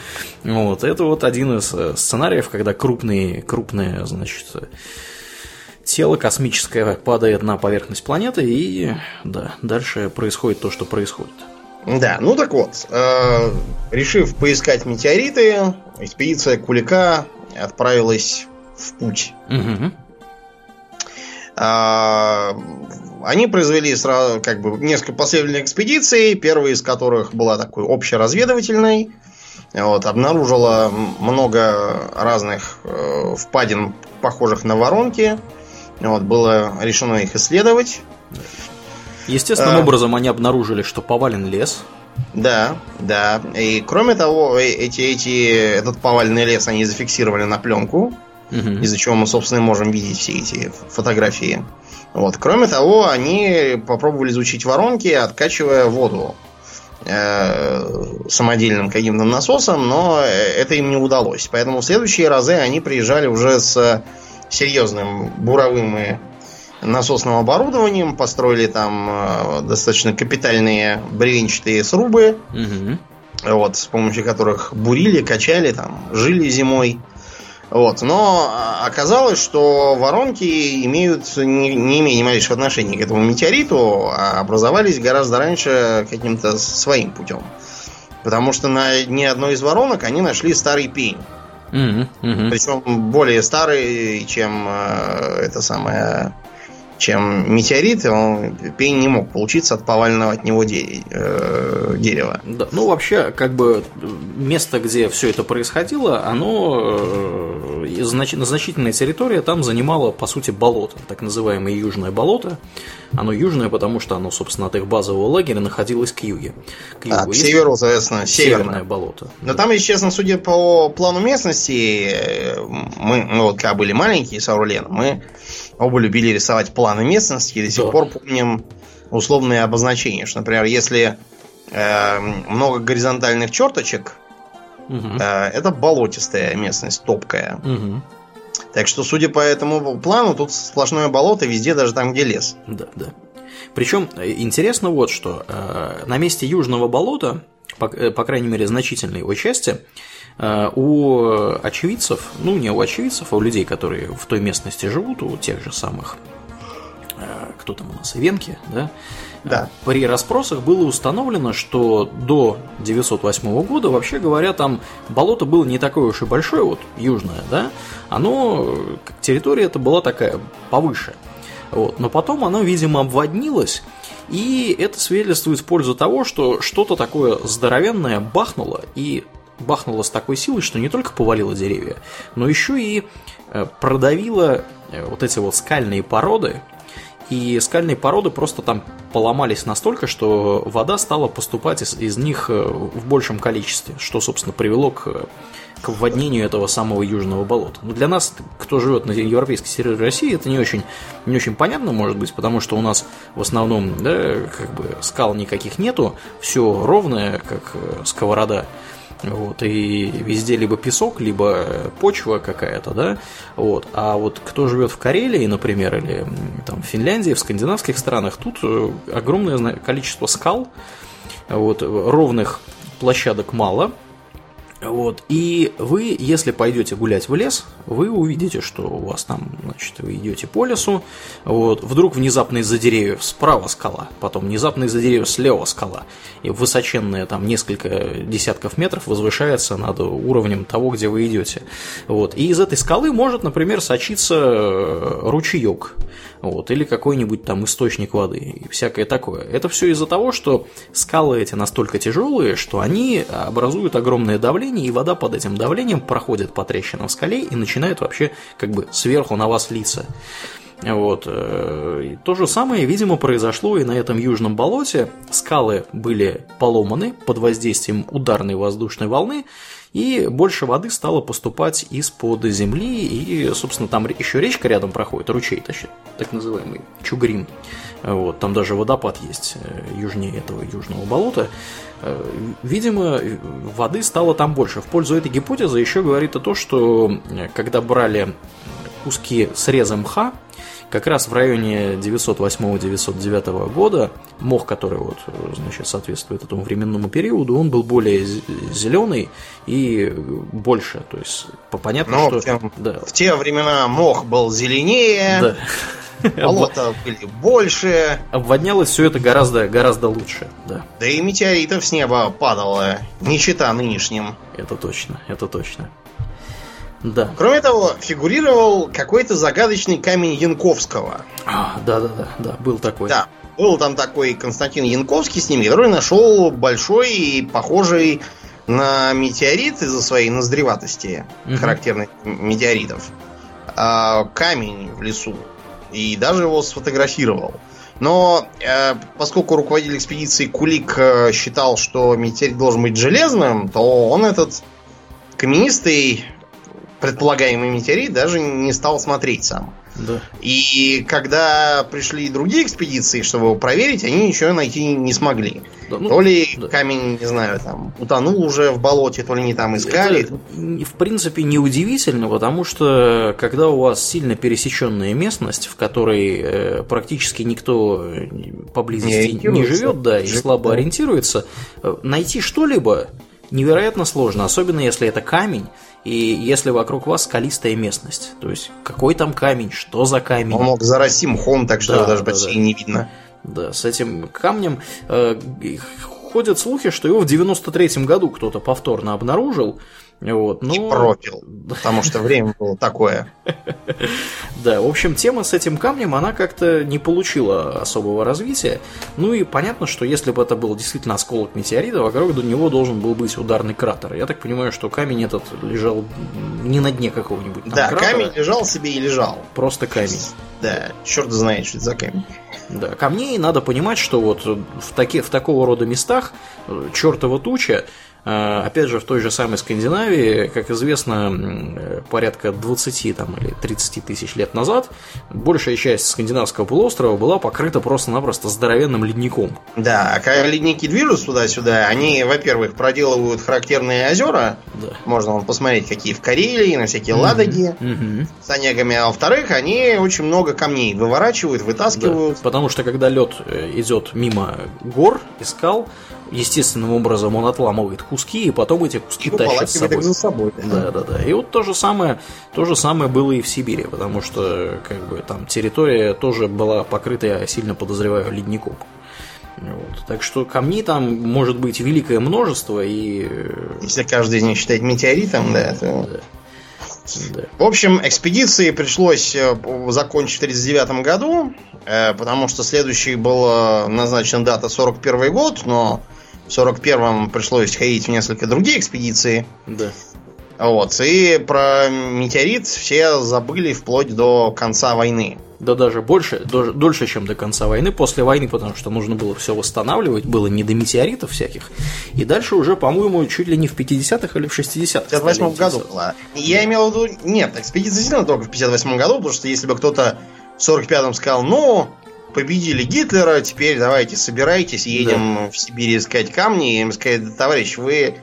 Вот. Это вот один из э, сценариев, когда крупные, крупное, значит, тело космическое падает на поверхность планеты, и да, дальше происходит то, что происходит. Да, ну так вот, э, решив поискать метеориты, экспедиция Кулика отправилась в путь. Мгм. А, Они произвели сразу как бы несколько последовательных экспедиций, первая из которых была такой общеразведывательной, вот, обнаружила много разных э, впадин, похожих на воронки. Вот, было решено их исследовать. Естественным а, образом они обнаружили, что повален лес. Да, да. И кроме того, э, эти, эти, этот поваленный лес они зафиксировали на пленку, угу. из-за чего мы, собственно, можем видеть все эти фотографии. Вот. Кроме того, они попробовали изучить воронки, откачивая воду э, самодельным каким-то насосом, но это им не удалось. Поэтому в следующие разы они приезжали уже с серьезным буровым и насосным оборудованием, построили там э, достаточно капитальные бревенчатые срубы, угу. вот, с помощью которых бурили, качали, там, жили зимой. Вот. Но оказалось, что воронки имеют, не, не имея ни малейшего отношения к этому метеориту, а образовались гораздо раньше каким-то своим путем. Потому что на ни одной из воронок они нашли старый пень. Mm-hmm. Mm-hmm. Причем более старый, чем э, это самое чем метеорит, он, пень не мог получиться от поваленного от него де, э, дерева. Да, ну, вообще, как бы место, где все это происходило, оно э, знач, значительная территория там занимала, по сути, болото, так называемое южное болото. Оно южное, потому что оно, собственно, от их базового лагеря находилось к юге. К, югу. а, к северу, соответственно, северное, северное болото. Но там, если честно, судя по плану местности, э, мы, ну, вот когда были маленькие с Аурлен, мы оба любили рисовать планы местности и до сих да. пор помним условные обозначения. Что, например, если э, много горизонтальных черточек, угу. э, это болотистая местность, топкая. Угу. Так что, судя по этому плану, тут сплошное болото везде, даже там, где лес. Да, да. Причем э, интересно вот что. Э, на месте Южного болота, по, э, по крайней мере, значительной его части, у очевидцев, ну не у очевидцев, а у людей, которые в той местности живут, у тех же самых, э, кто там у нас, Ивенки, да, да. При расспросах было установлено, что до 908 года, вообще говоря, там болото было не такое уж и большое, вот южное, да, оно, территория это была такая повыше. Вот. Но потом оно, видимо, обводнилось, и это свидетельствует в пользу того, что что-то такое здоровенное бахнуло, и бахнуло с такой силой, что не только повалило деревья, но еще и э, продавило э, вот эти вот скальные породы, и скальные породы просто там поломались настолько, что вода стала поступать из, из них э, в большем количестве, что, собственно, привело к, к вводнению этого самого южного болота. Но для нас, кто живет на европейской территории России, это не очень, не очень понятно, может быть, потому что у нас в основном да, как бы скал никаких нету, все ровное, как сковорода. Вот, и везде либо песок, либо почва какая-то, да. Вот. А вот кто живет в Карелии, например, или там, в Финляндии, в скандинавских странах, тут э, огромное количество скал, вот, ровных площадок мало, вот. И вы, если пойдете гулять в лес, вы увидите, что у вас там, значит, вы идете по лесу, вот, вдруг внезапно из-за деревьев справа скала, потом внезапно из-за деревьев слева скала, и высоченная там несколько десятков метров возвышается над уровнем того, где вы идете. Вот. И из этой скалы может, например, сочиться э, ручеек, вот, или какой-нибудь там источник воды, и всякое такое. Это все из-за того, что скалы эти настолько тяжелые, что они образуют огромное давление, и вода под этим давлением проходит по трещинам в скале и начинает вообще как бы сверху на вас литься. Вот. Э, и то же самое, видимо, произошло и на этом южном болоте. Скалы были поломаны под воздействием ударной воздушной волны, и больше воды стало поступать из-под земли, и, собственно, там еще речка рядом проходит, ручей, точнее, так называемый Чугрин. Вот, там даже водопад есть э, южнее этого южного болота. Э, видимо, воды стало там больше. В пользу этой гипотезы еще говорит и то, что когда брали куски среза мха, как раз в районе 908-909 года мох, который вот, значит, соответствует этому временному периоду, он был более зеленый и больше. То есть понятно, Но что... В те, да. в те времена мох был зеленее, да. [LAUGHS] болота были больше. Обводнялось все это гораздо, гораздо лучше, да. Да и метеоритов с неба падало, не чита нынешним. Это точно, это точно. Да. Кроме того, фигурировал какой-то загадочный камень Янковского. А, да, да, да, да, был такой. Да, был там такой Константин Янковский с ними, который нашел большой и похожий на метеорит из-за своей наздреватости, Мгм. характерных метеоритов, а, камень в лесу. И даже его сфотографировал. Но э, поскольку руководитель экспедиции Кулик э, считал, что метеорит должен быть железным, то он этот каменистый предполагаемый метеорит даже не стал смотреть сам. Да. И когда пришли другие экспедиции, чтобы его проверить, они ничего найти не смогли. Да, ну, то ли да. камень, не знаю, там утонул уже в болоте, то ли не там искали. Это, в принципе, неудивительно, потому что когда у вас сильно пересеченная местность, в которой э, практически никто э, поблизости Не не, живет, да, и слабо да. ориентируется, э, найти что-либо невероятно сложно, особенно если это камень и если вокруг вас скалистая местность. То есть, какой там камень, что за камень. Он мог зарасти мхом, так что Да, его даже да, почти да. не видно. Да, с этим камнем э, ходят слухи, что его в 93-м году кто-то повторно обнаружил. Вот, И но... пропил. [LAUGHS] Потому что время было такое. [LAUGHS] Да, в общем, тема с этим камнем, она как-то не получила особого развития. Ну и понятно, что если бы это был действительно осколок метеорита, вокруг до него должен был быть ударный кратер. Я так понимаю, что камень этот лежал не на дне какого-нибудь Да, кратера, камень лежал себе и лежал. просто камень. Да, черт знает, что это за камень. Да, камней надо понимать, что вот в, таки, в такого рода местах э, чертова туча, опять же, в той же самой Скандинавии, как известно, э, порядка 20 там, или 30 тысяч лет назад, большая часть скандинавского полуострова была покрыта просто-напросто здоровенным ледником. Да, а когда ледники движутся туда-сюда, они, во-первых, проделывают характерные озера. Да. Можно вон посмотреть, какие в Карелии, на всякие Ладоги Мгм. с онегами. А во-вторых, они очень много камней выворачивают, Да, вытаскивают. Потому что когда лед идет мимо гор и скал, естественным образом он отламывает куски, и потом эти куски И тащат с уволакивает собой. за собой. Да, да, да. И вот то же самое, то же самое было и в Сибири, потому что как бы там территория тоже была покрыта, я сильно подозреваю, ледником. Вот. Так что камней там может быть великое множество, и э, Если каждый них считать метеоритом, да, то... да. В общем, экспедиции пришлось э, закончить в 1939 году, э, потому что следующей была назначена дата 41 год, но в 41-м пришлось ходить в несколько другие экспедиции. да. Вот, и про метеорит все забыли вплоть до конца войны. Да даже больше, даже дольше, чем до конца войны, после войны, потому что нужно было все восстанавливать, было не до метеоритов всяких. И дальше уже, по-моему, чуть ли не в 50-х или в 60-х. В 58 году была. Я имел в виду... Нет, экспедиция действительно только в 58 году, потому что если бы кто-то в 45-м сказал, ну, победили Гитлера, теперь давайте собирайтесь, едем в Сибирь искать камни, и им сказать, «Да, товарищ, вы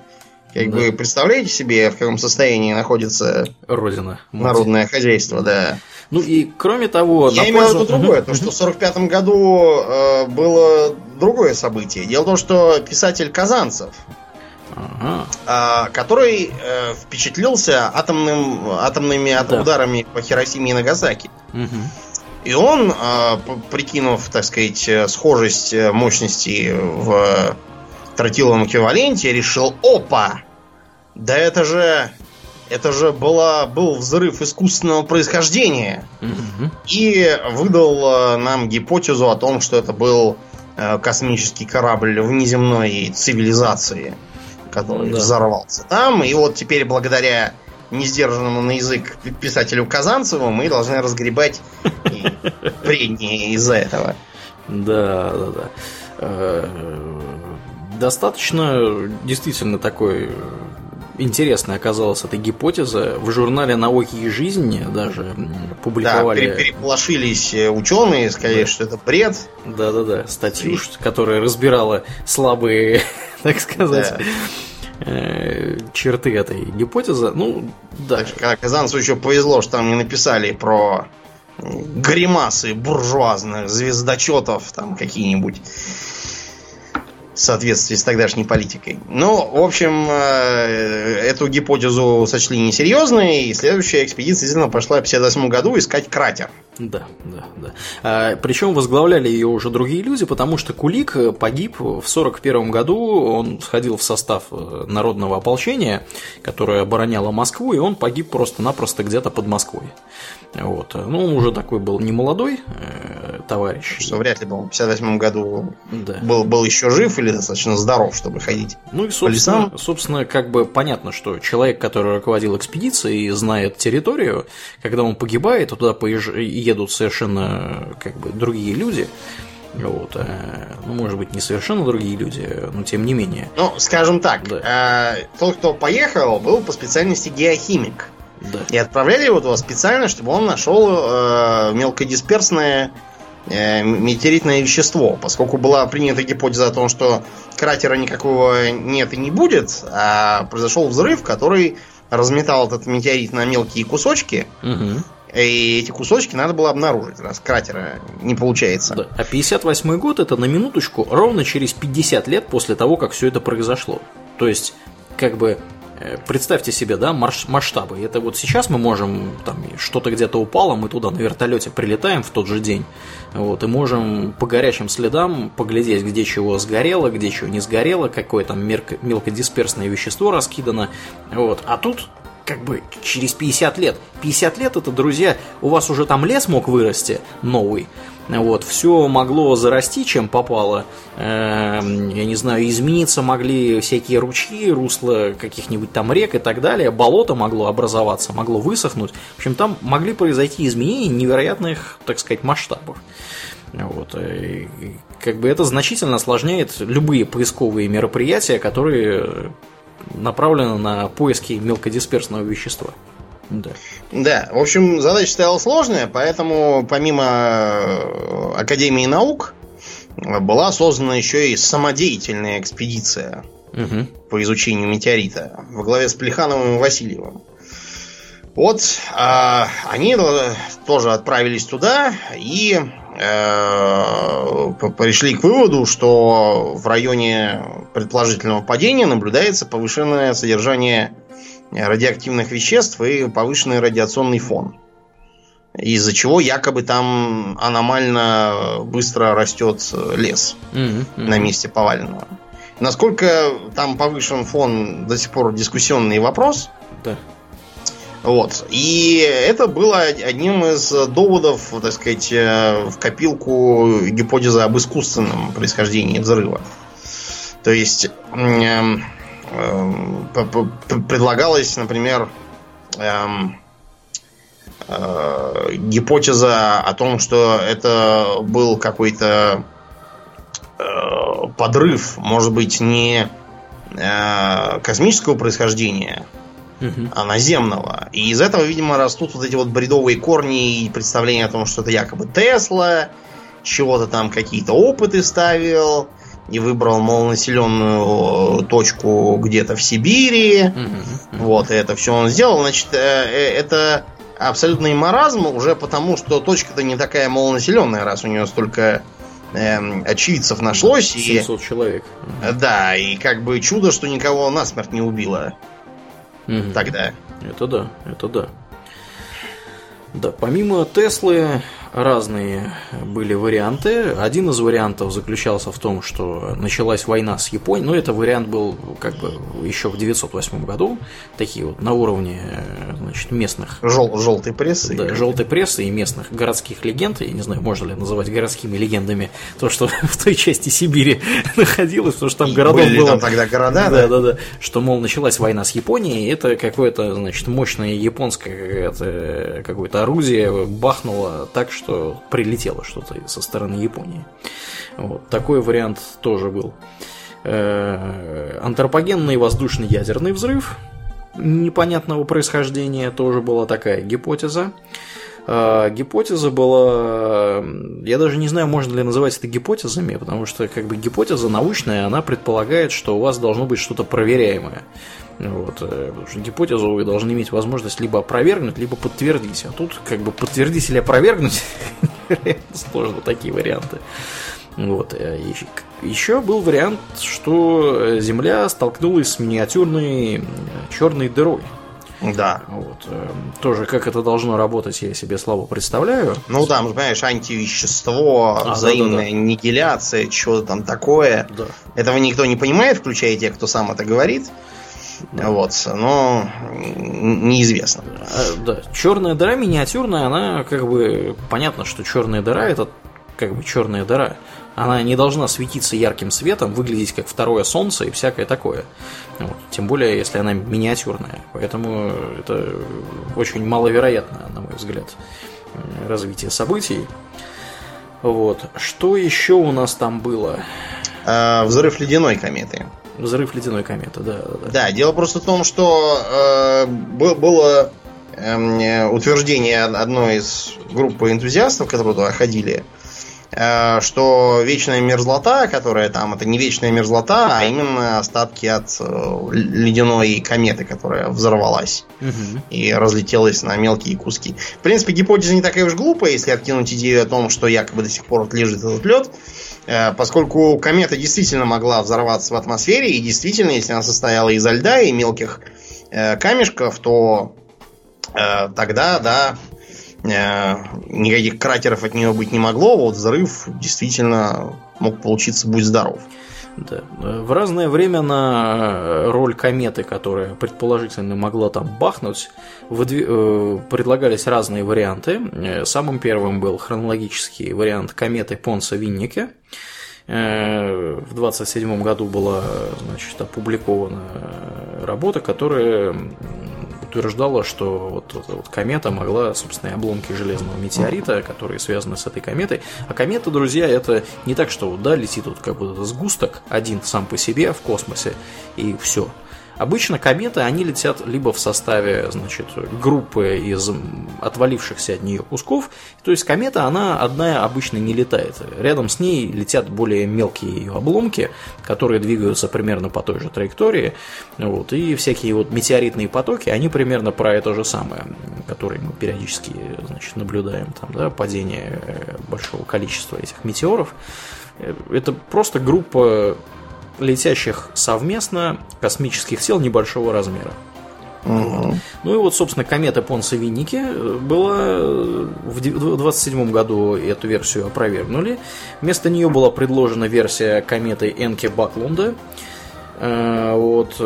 как Да. бы представляете себе, в каком состоянии находится Родина. мать. народное хозяйство, да. Ну и кроме того, Я на имел в виду другое, то, что в 45 году э, было другое событие. Дело в том, что писатель Казанцев, Ага. а, который э, впечатлился атомным, атомными Да. ударами по Хиросиме и Нагасаки. Мгм. И он, а, прикинув, так сказать, э, схожесть э, мощности в тротиловом эквиваленте, решил, опа, да это же, это же была, был взрыв искусственного происхождения. И выдал э, нам гипотезу о том, что это был э, космический корабль внеземной цивилизации, который Да. взорвался там. И вот теперь благодаря несдержанному на язык пи- писателю Казанцеву мы должны разгребать и [LAUGHS] бредни из-за этого. Да, да, да. Э, Достаточно действительно такой интересной оказалась эта гипотеза. В журнале «Науки и жизни» даже Да, публиковали... пере- переполошились э, ученые, сказали, Да. что это бред. Да-да-да, статью, ш- которая разбирала слабые, [LAUGHS] так сказать, э, черты этой гипотезы. Ну, да. Так что Казанцеву еще повезло, что там не написали про гримасы буржуазных звездочетов, там какие-нибудь в соответствии с тогдашней политикой. Ну, в общем, э, эту гипотезу сочли несерьезной, и следующая экспедиция действительно пошла в 58 году искать кратер. Да, да, да. причем возглавляли ее уже другие люди, потому что Кулик э, погиб в 41 году. Он входил в состав э, народного ополчения, которое обороняло Москву, и он погиб просто-напросто где-то под Москвой. Вот. Ну, он уже такой был не молодой, э, товарищ. Что вряд ли, по-моему, в 58 году да. был, был еще жив или достаточно здоров, чтобы ходить Ну и, собственно, собственно, как бы понятно, что человек, который руководил экспедицией и знает территорию, когда он погибает, то туда поезж... едут совершенно как бы другие люди, вот, э, ну, может быть, не совершенно другие люди, но тем не менее. Ну, скажем так, да. э, тот, кто поехал, был по специальности геохимик. Да. И отправляли его туда специально, чтобы он нашел э, мелкодисперсное э, метеоритное вещество, поскольку была принята гипотеза о том, что кратера никакого нет и не будет, а произошел взрыв, который разметал этот метеорит на мелкие кусочки. Угу. И эти кусочки надо было обнаружить, раз кратера не получается. Да. А 58 год это на минуточку ровно через 50 лет после того, как все это произошло. То есть, как бы Э, представьте себе, да, масштабы. Это вот сейчас мы можем, там, что-то где-то упало, мы туда на вертолете прилетаем в тот же день, вот, и можем по горячим следам поглядеть, где чего сгорело, где чего не сгорело, какое там мелкодисперсное вещество раскидано, вот. А тут как бы через 50 лет. 50 лет это, друзья, у вас уже там лес мог вырасти новый, вот, все могло зарасти, чем попало. Э, я не знаю, измениться могли всякие ручьи, русла каких-нибудь там рек и так далее. Болото могло образоваться, могло высохнуть. В общем, там могли произойти изменения невероятных, так сказать, масштабов. Вот. И, как бы это значительно осложняет любые поисковые мероприятия, которые направлены на поиски мелкодисперсного вещества. Да. Да, в общем, задача стояла сложная, поэтому помимо э, Академии наук была создана еще и самодеятельная экспедиция угу. по изучению метеорита во главе с Плехановым и Васильевым. Вот а, они тоже отправились туда и э, пришли к выводу, что в районе предположительного падения наблюдается повышенное содержание радиоактивных веществ и повышенный радиационный фон. Из-за чего якобы там аномально быстро растет лес mm-hmm. на месте поваленного. Насколько там повышен фон, до сих пор дискуссионный вопрос. Да. Вот. И это было одним из доводов, так сказать, э, в копилку гипотезы об искусственном происхождении взрыва. То есть эм, Эм, предлагалось, например, эм, э, гипотеза о том, что это был какой-то э, подрыв, может быть, не э, космического происхождения, угу. а наземного. И из этого, видимо, растут вот эти вот бредовые корни и представления о том, что это якобы Тесла, чего-то там какие-то опыты ставил, и выбрал малонаселенную точку где-то в Сибири. Mm-hmm. Вот, и это все он сделал. Значит, э, э, это абсолютный маразм уже потому, что точка-то не такая малонаселенная, раз у нее столько э, очевидцев нашлось. 700 и, человек. Да, и как бы чудо, что никого насмерть не убило mm-hmm. тогда. Это да, это да. Да, помимо Теслы, разные были варианты. Один из вариантов заключался в том, что началась война с Японией. Но ну, это вариант был как бы еще в 908 году. Такие вот на уровне значит, местных... Жел, желтой прессы. Да, желтой прессы и местных городских легенд. Я не знаю, можно ли называть городскими легендами то, что [LAUGHS] в той части Сибири [LAUGHS] находилось, потому что там городов Были было... там тогда города, да? Да, да, да. Что, мол, началась война с Японией, это какое-то, значит, мощное японское какое-то орудие бахнуло так, что что прилетело что-то со стороны Японии. Вот. Такой вариант тоже был. Э, антропогенный воздушный ядерный взрыв непонятного происхождения тоже была такая гипотеза. Э, гипотеза была, я даже не знаю, можно ли называть это гипотезами, потому что как бы гипотеза научная, она предполагает, что у вас должно быть что-то проверяемое. Вот, э, потому что гипотезу вы должны иметь возможность либо опровергнуть, либо подтвердить. А тут как бы подтвердить или опровергнуть [LAUGHS] сложно такие варианты. Вот. Э, Еще был вариант, что Земля столкнулась с миниатюрной черной дырой. Да. Вот. Э, тоже как это должно работать, я себе слабо представляю. Ну да, ну, понимаешь, антивещество, а, взаимная да, да, да. аннигиляция, что-то там такое. Да. Этого никто не понимает, включая тех, кто сам это говорит. Вот, но неизвестно. А, да, черная дыра миниатюрная, она как бы понятно, что черная дыра это как бы черная дыра. Она не должна светиться ярким светом, выглядеть как второе солнце и всякое такое. Вот. Тем более, если она миниатюрная. Поэтому это очень маловероятно, на мой взгляд, развитие событий. Вот. Что еще у нас там было? А, взрыв ледяной кометы. Взрыв ледяной кометы, да. Да, да дело просто в том, что э, было э, утверждение одной из группы энтузиастов, которые туда ходили, Э, что вечная мерзлота, которая там, это не вечная мерзлота, а именно остатки от э, ледяной кометы, которая взорвалась угу. и разлетелась на мелкие куски. В принципе, гипотеза не такая уж глупая, если откинуть идею о том, что якобы до сих пор лежит этот лед, э, поскольку комета действительно могла взорваться в атмосфере, и действительно, если она состояла из льда и мелких камешков, то тогда, да, Э, никаких кратеров от нее быть не могло, вот взрыв действительно мог получиться «Будь здоров». Да. В разное время на роль кометы, которая предположительно могла там бахнуть, выдв... Э, предлагались разные варианты. Э, самым первым был хронологический вариант кометы Понса-Виннике. В 27 году была значит, опубликована работа, которая утверждала, что вот эта вот комета могла, собственно, и обломки железного метеорита, которые связаны с этой кометой. А комета, друзья, это не так, что да, летит вот как будто сгусток один сам по себе в космосе, и все. Обычно кометы, они летят либо в составе, значит, группы из отвалившихся от нее кусков, то есть комета, она одна обычно не летает. Рядом с ней летят более мелкие ее обломки, которые двигаются примерно по той же траектории, вот, и всякие вот метеоритные потоки, они примерно про это же самое, которые мы периодически, значит, наблюдаем, там, да, падение большого количества этих метеоров. Это просто группа летящих совместно космических тел небольшого размера. Угу. Ну и вот, собственно, комета Понса Винники э, была э, в 27 году эту версию опровергнули. Вместо нее была предложена версия кометы Энке Баклунда, э, вот,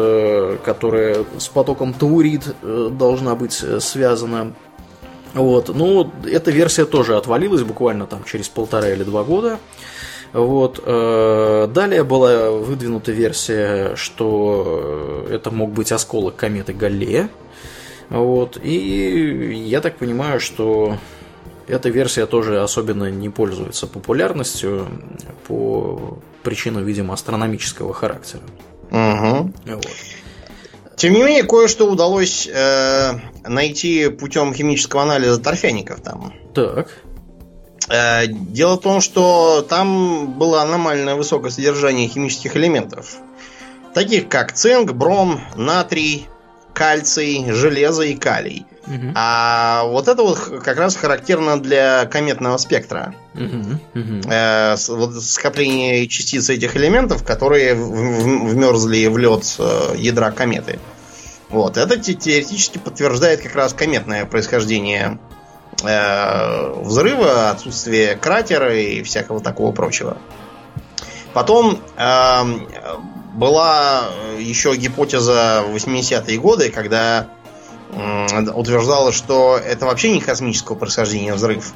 которая с потоком Таурид должна быть связана. Вот. Ну, эта версия тоже отвалилась буквально там через полтора или два года. Вот. Э, далее была выдвинута версия, что это мог быть осколок кометы Галлея. Вот. И я так понимаю, что эта версия тоже особенно не пользуется популярностью по причинам, видимо, астрономического характера. Угу. Вот. Тем не менее, кое-что удалось э, найти путем химического анализа торфяников там. Так. Э, дело в том, что там было аномально высокое содержание химических элементов, таких как цинк, бром, натрий, кальций, железо и калий. Угу. А вот это вот как раз характерно для кометного спектра. Угу, угу. Э, вот скопление частиц этих элементов, которые вмерзли в лед э, ядра кометы. Вот, это теоретически подтверждает как раз кометное происхождение взрыва, отсутствие кратера и всякого такого прочего. Потом э, была еще гипотеза в 80-е годы, когда э, утверждалось, что это вообще не космического происхождения взрыв,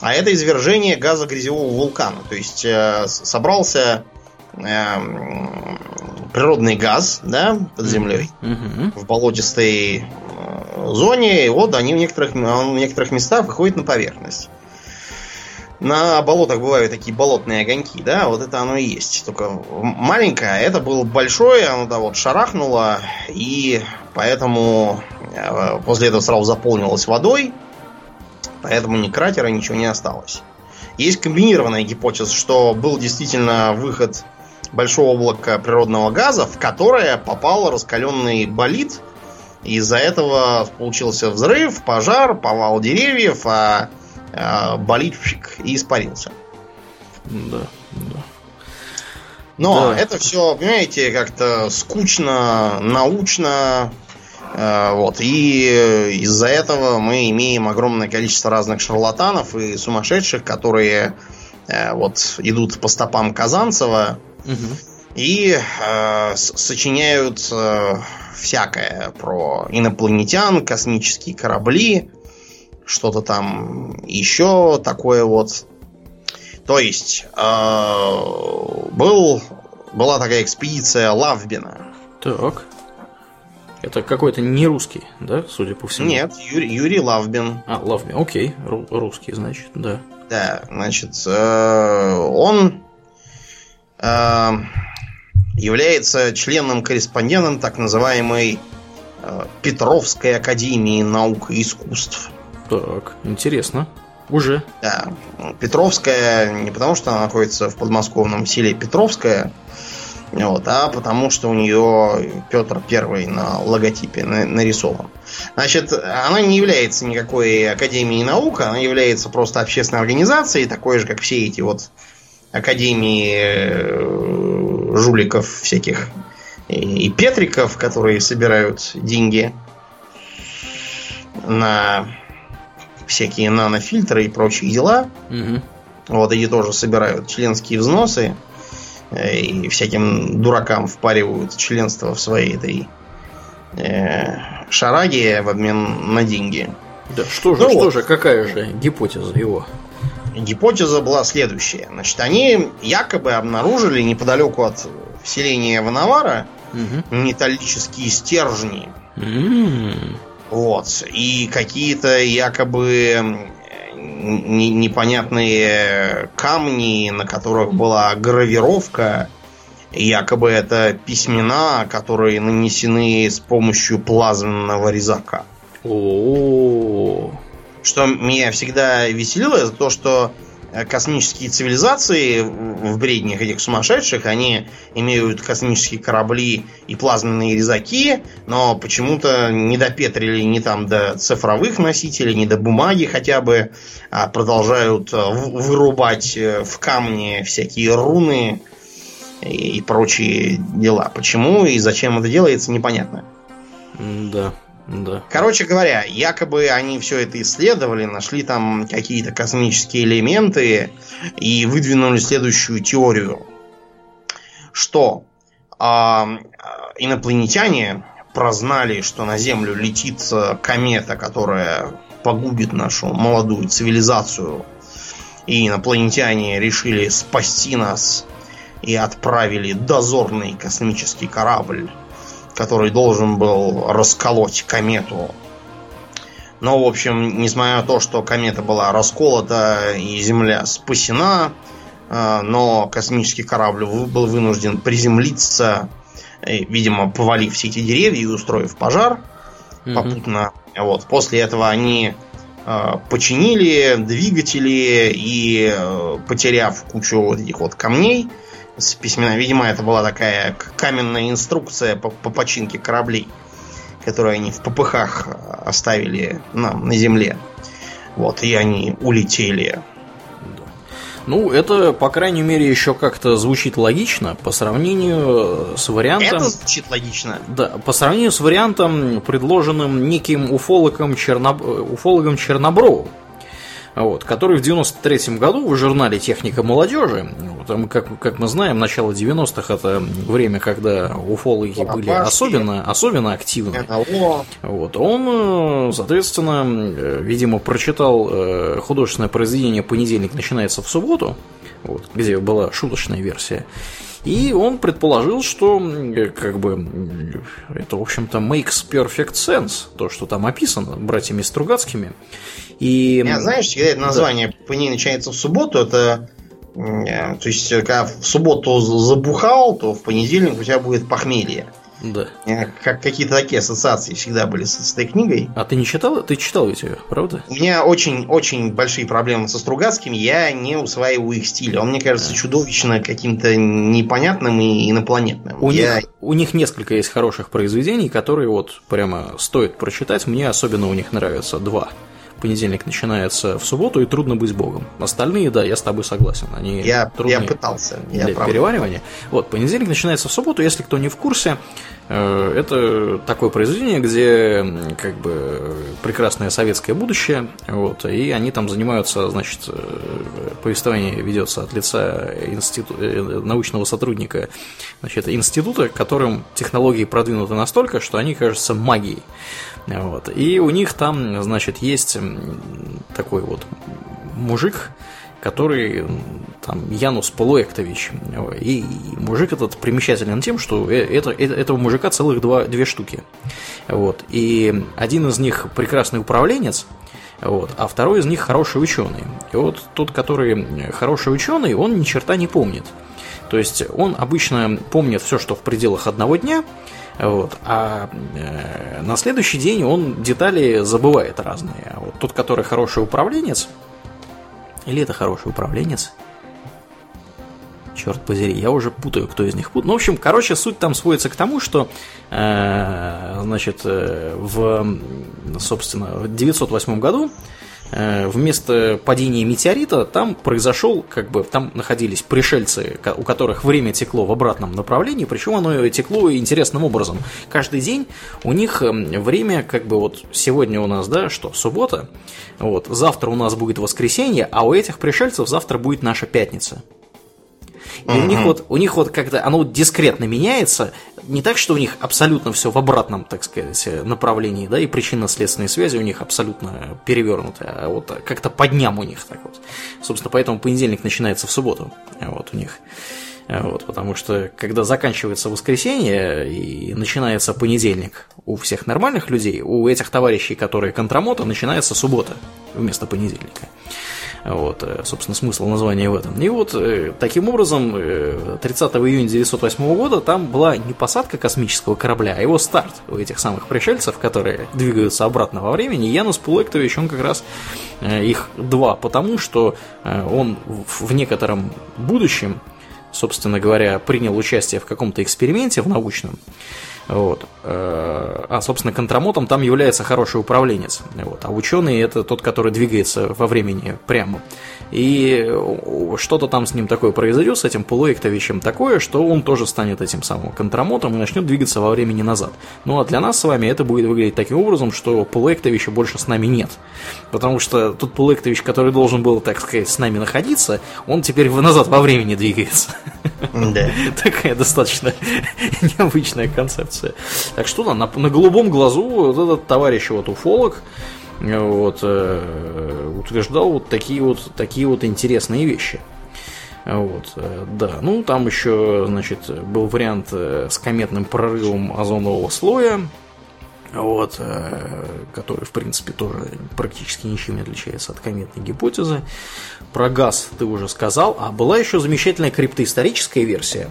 а это извержение газа грязевого вулкана. То есть э, собрался э, природный газ да, под землей mm-hmm. в болотистой зоне, и вот они в некоторых, в некоторых местах выходят на поверхность. На болотах бывают такие болотные огоньки, да, вот это оно и есть. Только маленькое, а это было большое, оно да вот шарахнуло, и поэтому э, после этого сразу заполнилось водой, поэтому ни кратера, ничего не осталось. Есть комбинированная гипотеза, что был действительно выход большого облака природного газа, в которое попал раскаленный болид, из-за этого получился взрыв, пожар, повал деревьев, а, а болид и испарился. Да, да. Но да. это все, понимаете, как-то скучно, научно. Э, вот. И из-за этого мы имеем огромное количество разных шарлатанов и сумасшедших, которые э, вот идут по стопам Казанцева угу. и э, сочиняют э, всякое про инопланетян, космические корабли, что-то там еще такое вот. То есть, э, был, была такая экспедиция Лавбина. Так. Это какой-то не русский, да, судя по всему? Нет, Юрий, Юрий Лавбин. А, Лавбин, окей, ру- русский, значит, да. Да, значит, э, он является членом-корреспондентом так называемой э, Петровской академии наук и искусств. Так, интересно. Уже. Да, Петровская не потому, что она находится в подмосковном селе Петровская, вот, а потому что у нее Петр Первый на логотипе на- нарисован. Значит, она не является никакой академией наук, она является просто общественной организацией, такой же, как все эти вот академии э, жуликов всяких и, петриков, которые собирают деньги на всякие нанофильтры и прочие дела. Мгм. Вот эти тоже собирают членские взносы э, и всяким дуракам впаривают членство в своей этой э, шараге в обмен на деньги. Да, что же, Ну что вот. же, какая же гипотеза его? Гипотеза была следующая. Значит, они якобы обнаружили неподалеку от селения Вановара Мгм. металлические стержни. Вот. И какие-то якобы непонятные камни, на которых была гравировка. Якобы это письмена, которые нанесены с помощью плазменного резака. О, Что меня всегда веселило, это то, что э, космические цивилизации в бреднях этих сумасшедших, они имеют космические корабли и плазменные резаки, но почему-то не допетрили ни там до цифровых носителей, ни до бумаги хотя бы, а продолжают э, вырубать э, в камне всякие руны и прочие дела. Почему и зачем это делается, непонятно. да, да. Короче говоря, якобы они все это исследовали, нашли там какие-то космические элементы и выдвинули следующую теорию, что а, инопланетяне прознали, что на Землю летит э, комета, которая погубит нашу молодую цивилизацию, и инопланетяне решили спасти нас и отправили дозорный космический корабль который должен был расколоть комету. Но, в общем, несмотря на то, что комета была расколота и Земля спасена, э, но космический корабль был вынужден приземлиться, э, видимо, повалив все эти деревья и устроив пожар Мгм. попутно. Вот. После этого они э, починили двигатели и, потеряв кучу вот этих вот камней с письмена, видимо, это была такая каменная инструкция по, по починке кораблей, которую они в попыхах э, оставили нам на земле. Вот, и они улетели. Ну, это, по крайней мере, еще как-то звучит логично по сравнению с вариантом... Это звучит логично. Да, по сравнению с вариантом, предложенным неким уфологом, Черноб... э, уфологом Чернобровым. Вот, который в 93 году в журнале «Техника молодежи», вот, а мы, как, как мы знаем, начало 90-х это время, когда уфологи были Лопашки. особенно, особенно активны. НЛО. Вот, он, э, соответственно, э, видимо, прочитал э, художественное произведение «Понедельник начинается в субботу», вот, где была шуточная версия. И он предположил, что э, как бы это, в общем-то, makes perfect sense, то, что там описано братьями Стругацкими. И Я, знаешь, когда это название по ней начинается в субботу, это э, то есть, когда в субботу забухал, то в понедельник у тебя будет похмелье. Да. Как какие-то такие ассоциации всегда были с, с этой книгой. А ты не читал? Ты читал ведь ее, правда? У меня очень-очень большие проблемы со Стругацким, я не усваиваю их стиль. Он мне кажется чудовищно каким-то непонятным и инопланетным. У, Я- них, у них несколько есть хороших произведений, которые вот прямо стоит прочитать. Мне особенно у них нравятся два. Понедельник начинается в субботу, и трудно быть богом. Остальные, да, я с тобой согласен. Они я, трудные я пытался. Я для правда. переваривания. Вот, понедельник начинается в субботу, если кто не в курсе, э, это такое произведение, где как бы прекрасное советское будущее, вот, и они там занимаются, значит, э, повествование ведется от лица институ- э, научного сотрудника значит, института, которым технологии продвинуты настолько, что они кажутся магией. Вот. И у них там, значит, есть такой вот мужик, который, там Янус Полуэктович. И мужик этот примечателен тем, что э, это, это, этого мужика целых два, две штуки. Вот. И один из них прекрасный управленец, вот, а второй из них хороший ученый. И вот тот, который хороший ученый, он ни черта не помнит. То есть он обычно помнит все, что в пределах одного дня, вот, а э, на следующий день он детали забывает разные. А вот тот, который хороший управленец, или это хороший управленец, черт подери, я уже путаю, кто из них путает. Ну, в общем, короче, суть там сводится к тому, что, э, значит, э, в, собственно, в 908 году вместо падения метеорита там произошел, как бы, там находились пришельцы, у которых время текло в обратном направлении, причем оно текло интересным образом. Каждый день у них эм, время, как бы, вот сегодня у нас, да, что, суббота, вот, завтра у нас будет воскресенье, а у этих пришельцев завтра будет наша пятница. И у них вот, у них вот как-то оно вот дискретно меняется, не так, что у них абсолютно все в обратном, так сказать, направлении, да, и причинно-следственные связи у них абсолютно перевернуты, а вот как-то по дням у них так вот. Собственно, поэтому понедельник начинается в субботу, вот у них. Вот, потому что когда заканчивается воскресенье и начинается понедельник у всех нормальных людей, у этих товарищей, которые контрамота, начинается суббота вместо понедельника. Вот, э, собственно, смысл названия в этом. И вот э, таким образом 30 э, июня 1908 года там была не посадка космического корабля, а его старт у этих самых пришельцев, которые двигаются обратно во времени. Янус Пулектович, он как раз их два, потому что он в некотором будущем, собственно говоря, принял участие в каком-то эксперименте в научном, вот. Э, а, собственно, контрамотом там является хороший управленец. Вот. А ученый это тот, который двигается во времени прямо. И что-то там с ним такое произойдет, с этим Полуэктовичем такое, что он тоже станет этим самым контрамотом и начнет двигаться во времени назад. Ну а для нас с вами это будет выглядеть таким образом, что Полуэктовича больше с нами нет. Потому что тот Полуэктович, который должен был, так сказать, с нами находиться, он теперь назад во времени двигается. Да. [LAUGHS] Такая достаточно [LAUGHS] необычная концепция. Так что на, на голубом глазу вот этот товарищ вот уфолог, вот, э, утверждал вот такие вот, такие вот интересные вещи. Вот, э, да, ну там еще, значит, был вариант э, с кометным прорывом озонового слоя, вот, э, который, в принципе, тоже практически ничем не отличается от кометной гипотезы. Про газ ты уже сказал, а была еще замечательная криптоисторическая версия.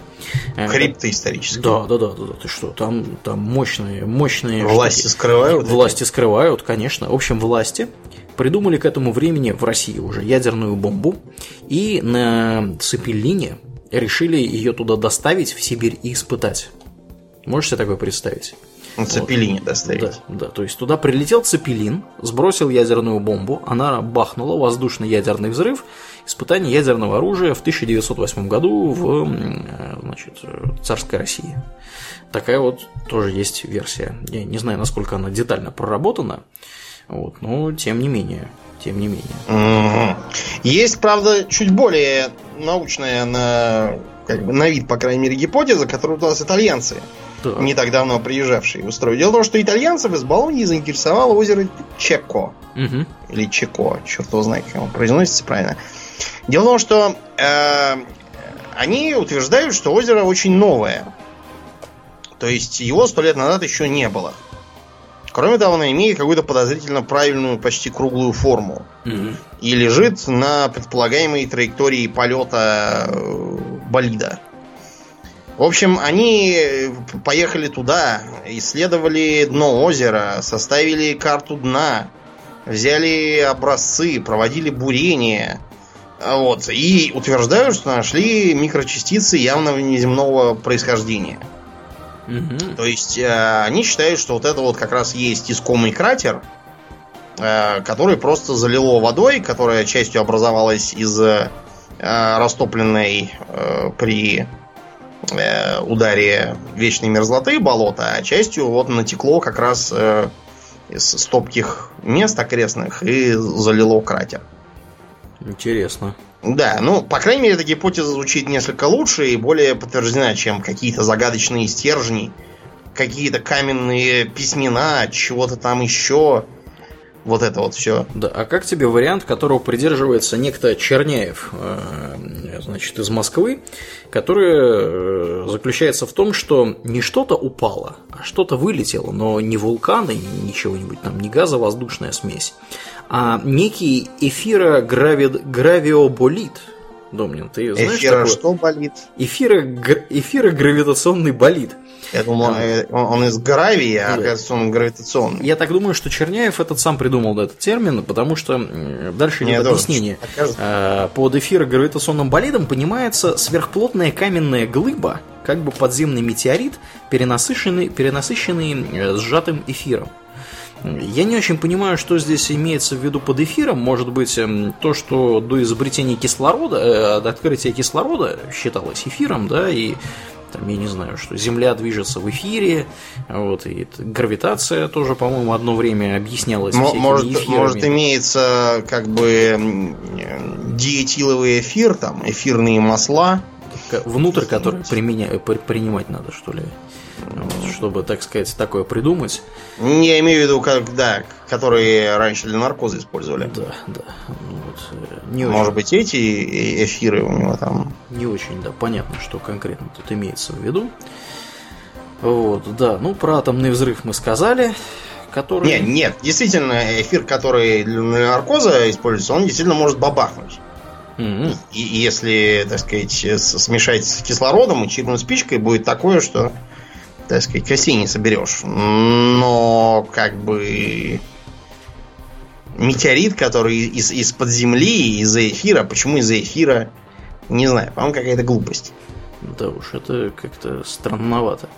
Э, криптоисторическая? Да, да, да, да, да, ты что, там, там мощные, мощные... Власти штуки. скрывают? Власти скрывают, конечно. В общем, власти придумали к этому времени в России уже ядерную бомбу и на Цепелине решили ее туда доставить в Сибирь и испытать. Можешь себе такое представить? На цепелине вот. доставить. Да, да, то есть туда прилетел цепелин, сбросил ядерную бомбу, она бахнула, воздушный ядерный взрыв, испытание ядерного оружия в 1908 году в э, значит, царской России. Такая вот тоже есть версия. Я не знаю, насколько она детально проработана, вот, но тем не менее. Тем не менее. Угу. Есть, правда, чуть более научная на, как бы, на вид, по крайней мере, гипотеза, которую у нас итальянцы так. не так давно приезжавшие в строй. Дело в том, что итальянцев из Болонии заинтересовало озеро Чеко. Угу. Или Чеко, черт его знает, как оно произносится правильно. Дело в том, что э, они утверждают, что озеро очень новое. То есть его сто лет назад еще не было. Кроме того, оно имеет какую-то подозрительно правильную, почти круглую форму. Угу. И лежит на предполагаемой траектории полета э, болида. В общем, они поехали туда, исследовали дно озера, составили карту дна, взяли образцы, проводили бурение. Вот, и утверждают, что нашли микрочастицы явно неземного происхождения. Угу. То есть э, они считают, что вот это вот как раз есть искомый кратер, э, который просто залило водой, которая частью образовалась из э, растопленной э, при э, ударе вечной мерзлоты болота, а частью вот натекло как раз э, из стопких мест окрестных и залило кратер. Интересно. Да, ну, по крайней мере, эта гипотеза звучит несколько лучше и более подтверждена, чем какие-то загадочные стержни, какие-то каменные письмена, чего-то там еще. Вот это вот все. Да, а как тебе вариант, которого придерживается некто Черняев, э, значит, из Москвы, который э, заключается в том, что не что-то упало, а что-то вылетело, но не вулкан и ничего-нибудь там, не газовоздушная смесь, а некий эфирогравиоболит, Домнин, ты знаешь Эфира такое? что болит? Эфиро, эфирогравитационный болид. Я думал, э, он, он из гравия, а оказывается, он гравитационный. Я так думаю, что Черняев этот сам придумал этот термин, потому что дальше идет тоже объяснение. кажется. Э, Под эфирогравитационным болидом понимается сверхплотная каменная глыба, как бы подземный метеорит, перенасыщенный, перенасыщенный э, сжатым эфиром. Я не очень понимаю, что здесь имеется в виду под эфиром. Может быть, эм, то, что до изобретения кислорода, э, до открытия кислорода считалось эфиром, да, и там, я не знаю, что Земля движется в эфире, вот, и гравитация тоже, по-моему, одно время объяснялась всякими Может, эфирами. может, имеется как бы м, диэтиловый эфир, там, эфирные масла. Внутрь который применя... при- принимать надо, что ли, Вот, чтобы, так сказать, такое придумать. Я имею в виду, как, да, которые раньше для наркоза использовали. Да, да. Ну, вот, э, не Может очень, быть, эти эфиры у него там. не очень, да, понятно, что конкретно тут имеется в виду. Вот, да, ну про атомный взрыв мы сказали, который... Нет, нет, действительно, эфир, который для наркоза используется, он действительно может бабахнуть. И и если, так сказать, смешать с кислородом и чиркнуть спичкой, будет такое, что, так сказать, костей не соберешь. Но, как бы, метеорит, который из, из-под земли, из-за эфира, почему из-за эфира, не знаю, по-моему, какая-то глупость. Да уж, это как-то странновато.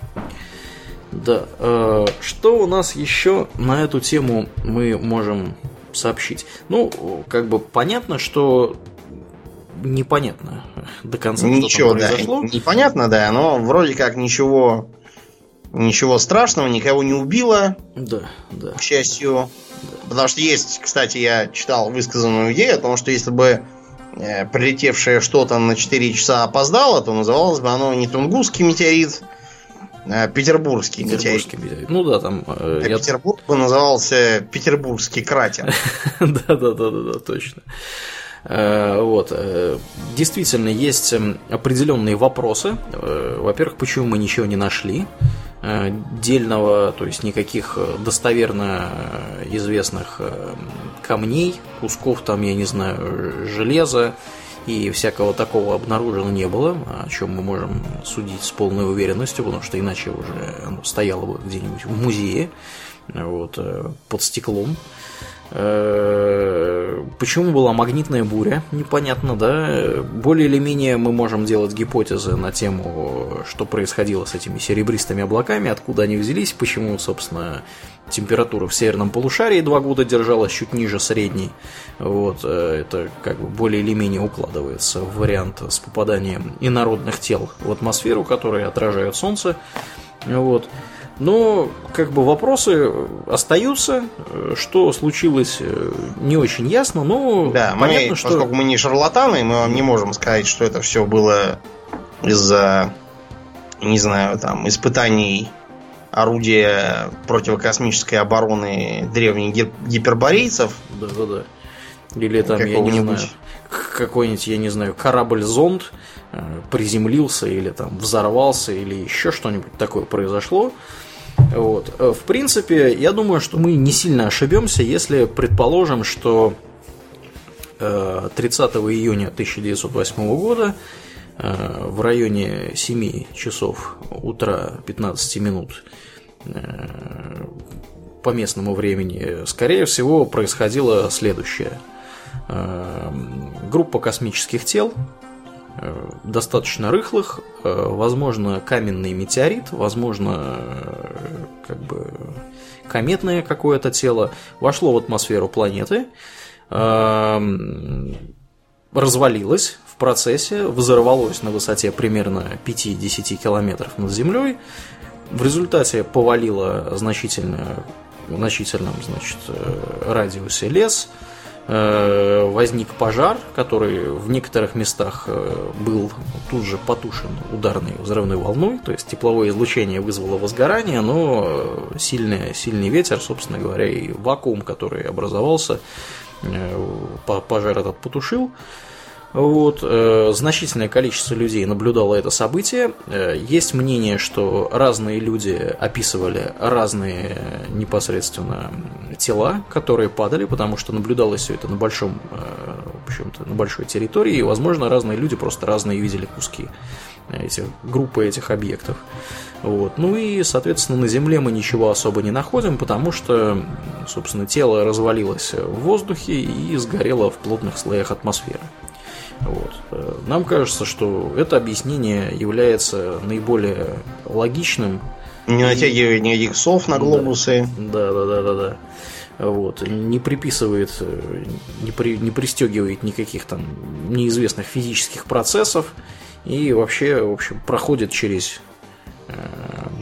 Да, э, что у нас еще на эту тему мы можем сообщить? Ну, как бы понятно, что непонятно до конца, Ничего, что там да, произошло. непонятно, да, но вроде как ничего, ничего страшного, никого не убило, Да, да. к счастью. Потому что есть, кстати, я читал высказанную идею о том, что если бы э, прилетевшее что-то на 4 часа опоздало, то называлось бы оно не Тунгусский метеорит, а Петербургский, метеорит. Петербургский метеорит. Ну да, там э, А я Петербург бы назывался Петербургский кратер. [LAUGHS] Да, да, да, да, да, точно. Э, Вот. э, Действительно, есть эм, определенные вопросы. Э, Во-первых, почему мы ничего не нашли дельного, то есть никаких э, достоверно э, известных э, камней, кусков там, я не знаю, железа и всякого такого обнаружено не было, о чем мы можем судить с полной уверенностью, потому что иначе уже оно стояло бы где-нибудь в музее, вот, э, под стеклом. Э, Почему была магнитная буря? Непонятно, да? Более или менее мы можем делать гипотезы на тему, что происходило с этими серебристыми облаками, откуда они взялись, почему, собственно, температура в северном полушарии два года держалась чуть ниже средней. Вот, э, это как бы более или менее укладывается в вариант с попаданием инородных тел в атмосферу, которые отражают Солнце. Вот. Но как бы вопросы остаются, э, что случилось э, не очень ясно, но Да, мы, понятно, что поскольку мы не шарлатаны, мы вам не можем сказать, что это все было из-за, не знаю, там, испытаний орудия противокосмической обороны древних гиперборейцев. Да, да, да. Или там, я не знаю, какой-нибудь, я не знаю, корабль-зонд э, приземлился или там взорвался, или еще что-нибудь такое произошло. Вот. Э, В принципе, я думаю, что мы не сильно ошибемся, если предположим, что э, 30 июня 1908 года э, в районе 7 часов утра 15 минут э, по местному времени, скорее всего, происходило следующее. Э, Группа космических тел, э, достаточно рыхлых, э, возможно, каменный метеорит, возможно, э, как бы кометное какое-то тело, вошло в атмосферу планеты, эм, развалилось в процессе, взорвалось на высоте примерно 5-10 километров над Землей, в результате повалило значительно, значительном значит, э, радиусе лес, Э, возник пожар, который в некоторых местах э, был тут же потушен ударной взрывной волной, то есть тепловое излучение вызвало возгорание, но сильный, сильный ветер, собственно говоря, и вакуум, который образовался, пожар этот потушил. Вот, э, значительное количество людей наблюдало это событие. Э, есть мнение, что разные люди описывали разные непосредственно тела, которые падали, потому что наблюдалось все это на большом, э, в общем-то, на большой территории, и, возможно, разные люди просто разные видели куски этих группы этих объектов. Вот. Ну и, соответственно, на Земле мы ничего особо не находим, потому что, собственно, тело развалилось в воздухе и сгорело в плотных слоях атмосферы. Вот. Э, нам кажется, что это объяснение является наиболее логичным. Не натягивает ни иксов на глобусы. Да, да, да, да, да. Вот. Не приписывает, э, не, при, не пристегивает никаких там неизвестных физических процессов и вообще, в общем, проходит через э,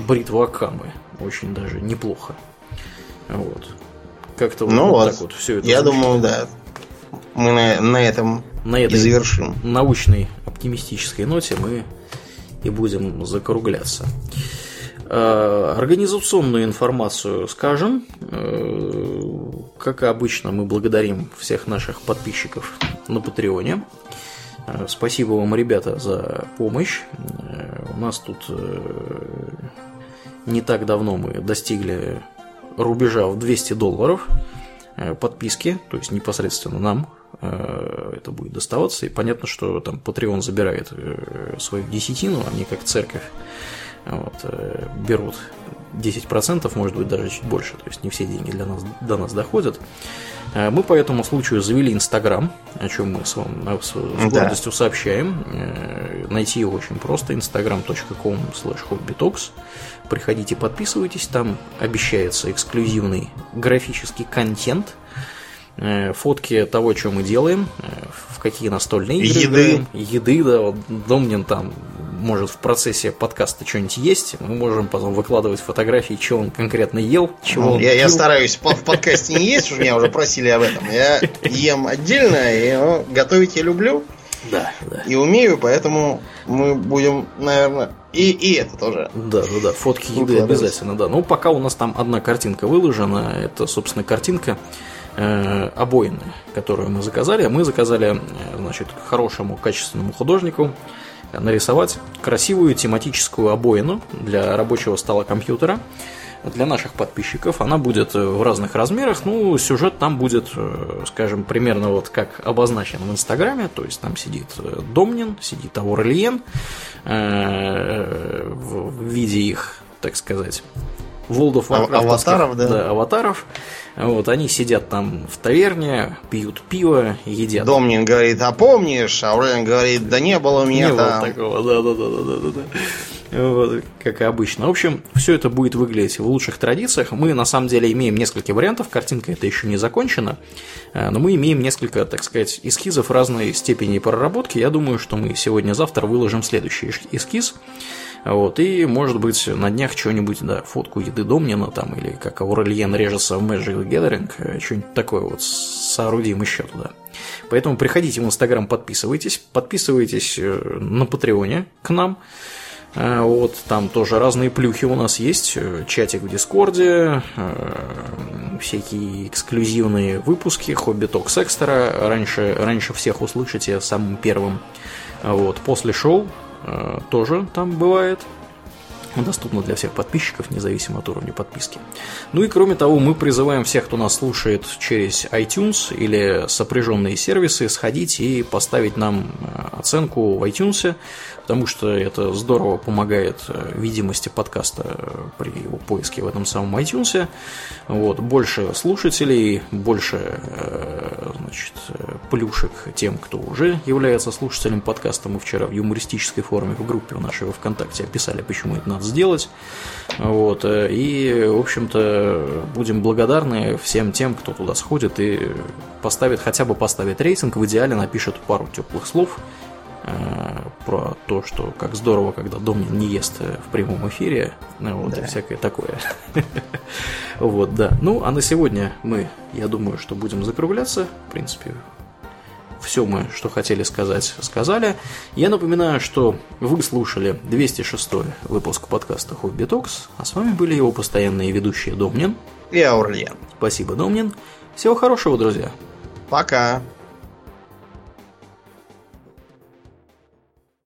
бритву Акамы. Очень даже неплохо. Вот. Как-то ну вот, вот так вот все это. Я звучит. думаю, да. Мы на, на этом на этой завершим. научной оптимистической ноте мы и будем закругляться. Э, организационную информацию скажем. Э, как и обычно, мы благодарим всех наших подписчиков на Патреоне. Э, спасибо вам, ребята, за помощь. У нас тут не так давно мы достигли рубежа в 200 долларов подписки, то есть непосредственно нам, Э, это будет доставаться. И понятно, что там Patreon забирает э, свою десятину, они как церковь вот, э, берут 10%, может быть даже чуть больше, то есть не все деньги для нас, до нас доходят. Мы по этому случаю завели Инстаграм, о чем мы с, вами, с, с гордостью сообщаем. Найти его очень просто, instagram.com slash Приходите, подписывайтесь, там обещается эксклюзивный графический контент – Э, фотки того, что мы делаем, э, в какие настольные игры Еды. играем. Еды, да, вот Домнин там может в процессе подкаста что-нибудь есть, мы можем потом выкладывать фотографии, что он конкретно ел, чего ну, он я, я стараюсь в подкасте не есть, уж меня уже просили об этом. Я ем отдельно, и ну, готовить я люблю. Да, да. И умею, поэтому мы будем, наверное, и, и это тоже. Да, да, да. Фотки еды обязательно, да. Ну, пока у нас там одна картинка выложена, это, собственно, картинка э, обоины, которую мы заказали. Мы заказали, э, значит, хорошему, качественному художнику нарисовать красивую тематическую обоину для рабочего стола компьютера. Для наших подписчиков она будет в разных размерах. Ну, сюжет там будет, э, скажем, примерно вот как обозначен в Инстаграме. То есть там сидит э, Домнин, сидит Аурельен в виде их, так сказать, World of Warcraft. Аватаров, да. Да, аватаров. Вот, они сидят там в таверне, пьют пиво, едят. Домнин говорит, а помнишь? А Аурелиан говорит, да не было у меня не там. было такого, да-да-да-да-да-да. Как и обычно. В общем, все это будет выглядеть в лучших традициях. Мы на самом деле имеем несколько вариантов. Картинка это еще не закончена. Э, но мы имеем несколько, так сказать, эскизов разной степени проработки. Я думаю, что мы сегодня-завтра выложим следующий эскиз. Вот, и, может быть, на днях что-нибудь, да, фотку еды Домнина там, или как Аурельен режется в Magic Gathering, э, что-нибудь такое вот соорудим еще туда. Поэтому приходите в Инстаграм, подписывайтесь, подписывайтесь э, на Патреоне к нам. Э, вот, там тоже разные плюхи у нас есть, чатик в Дискорде, всякие эксклюзивные выпуски, Hobby Talks Extra, раньше, раньше всех услышите самым первым. Вот, после шоу Э, тоже там бывает. Доступно для всех подписчиков, независимо от уровня подписки. Ну и кроме того, мы призываем всех, кто нас слушает через iTunes или сопряженные сервисы, сходить и поставить нам э, оценку в iTunes потому что это здорово помогает э, видимости подкаста э, при его поиске в этом самом iTunes. Вот, больше слушателей, больше э, значит, плюшек тем, кто уже является слушателем подкаста. Мы вчера в юмористической форме в группе в нашей ВКонтакте описали, почему это надо сделать. Вот, и, в общем-то, будем благодарны всем тем, кто туда сходит и поставит, хотя бы поставит рейтинг, в идеале напишет пару теплых слов про то, что как здорово, когда Домнин не ест в прямом эфире, ну, вот, да. и всякое такое. [LAUGHS] Вот, да. Ну, а на сегодня мы, я думаю, что будем закругляться. В принципе, все мы, что хотели сказать, сказали. Я напоминаю, что вы слушали 206 выпуск подкаста Хобби Токс, а с вами были его постоянные ведущие Домнин и Аурлиен. Спасибо, Домнин. Всего хорошего, друзья. Пока.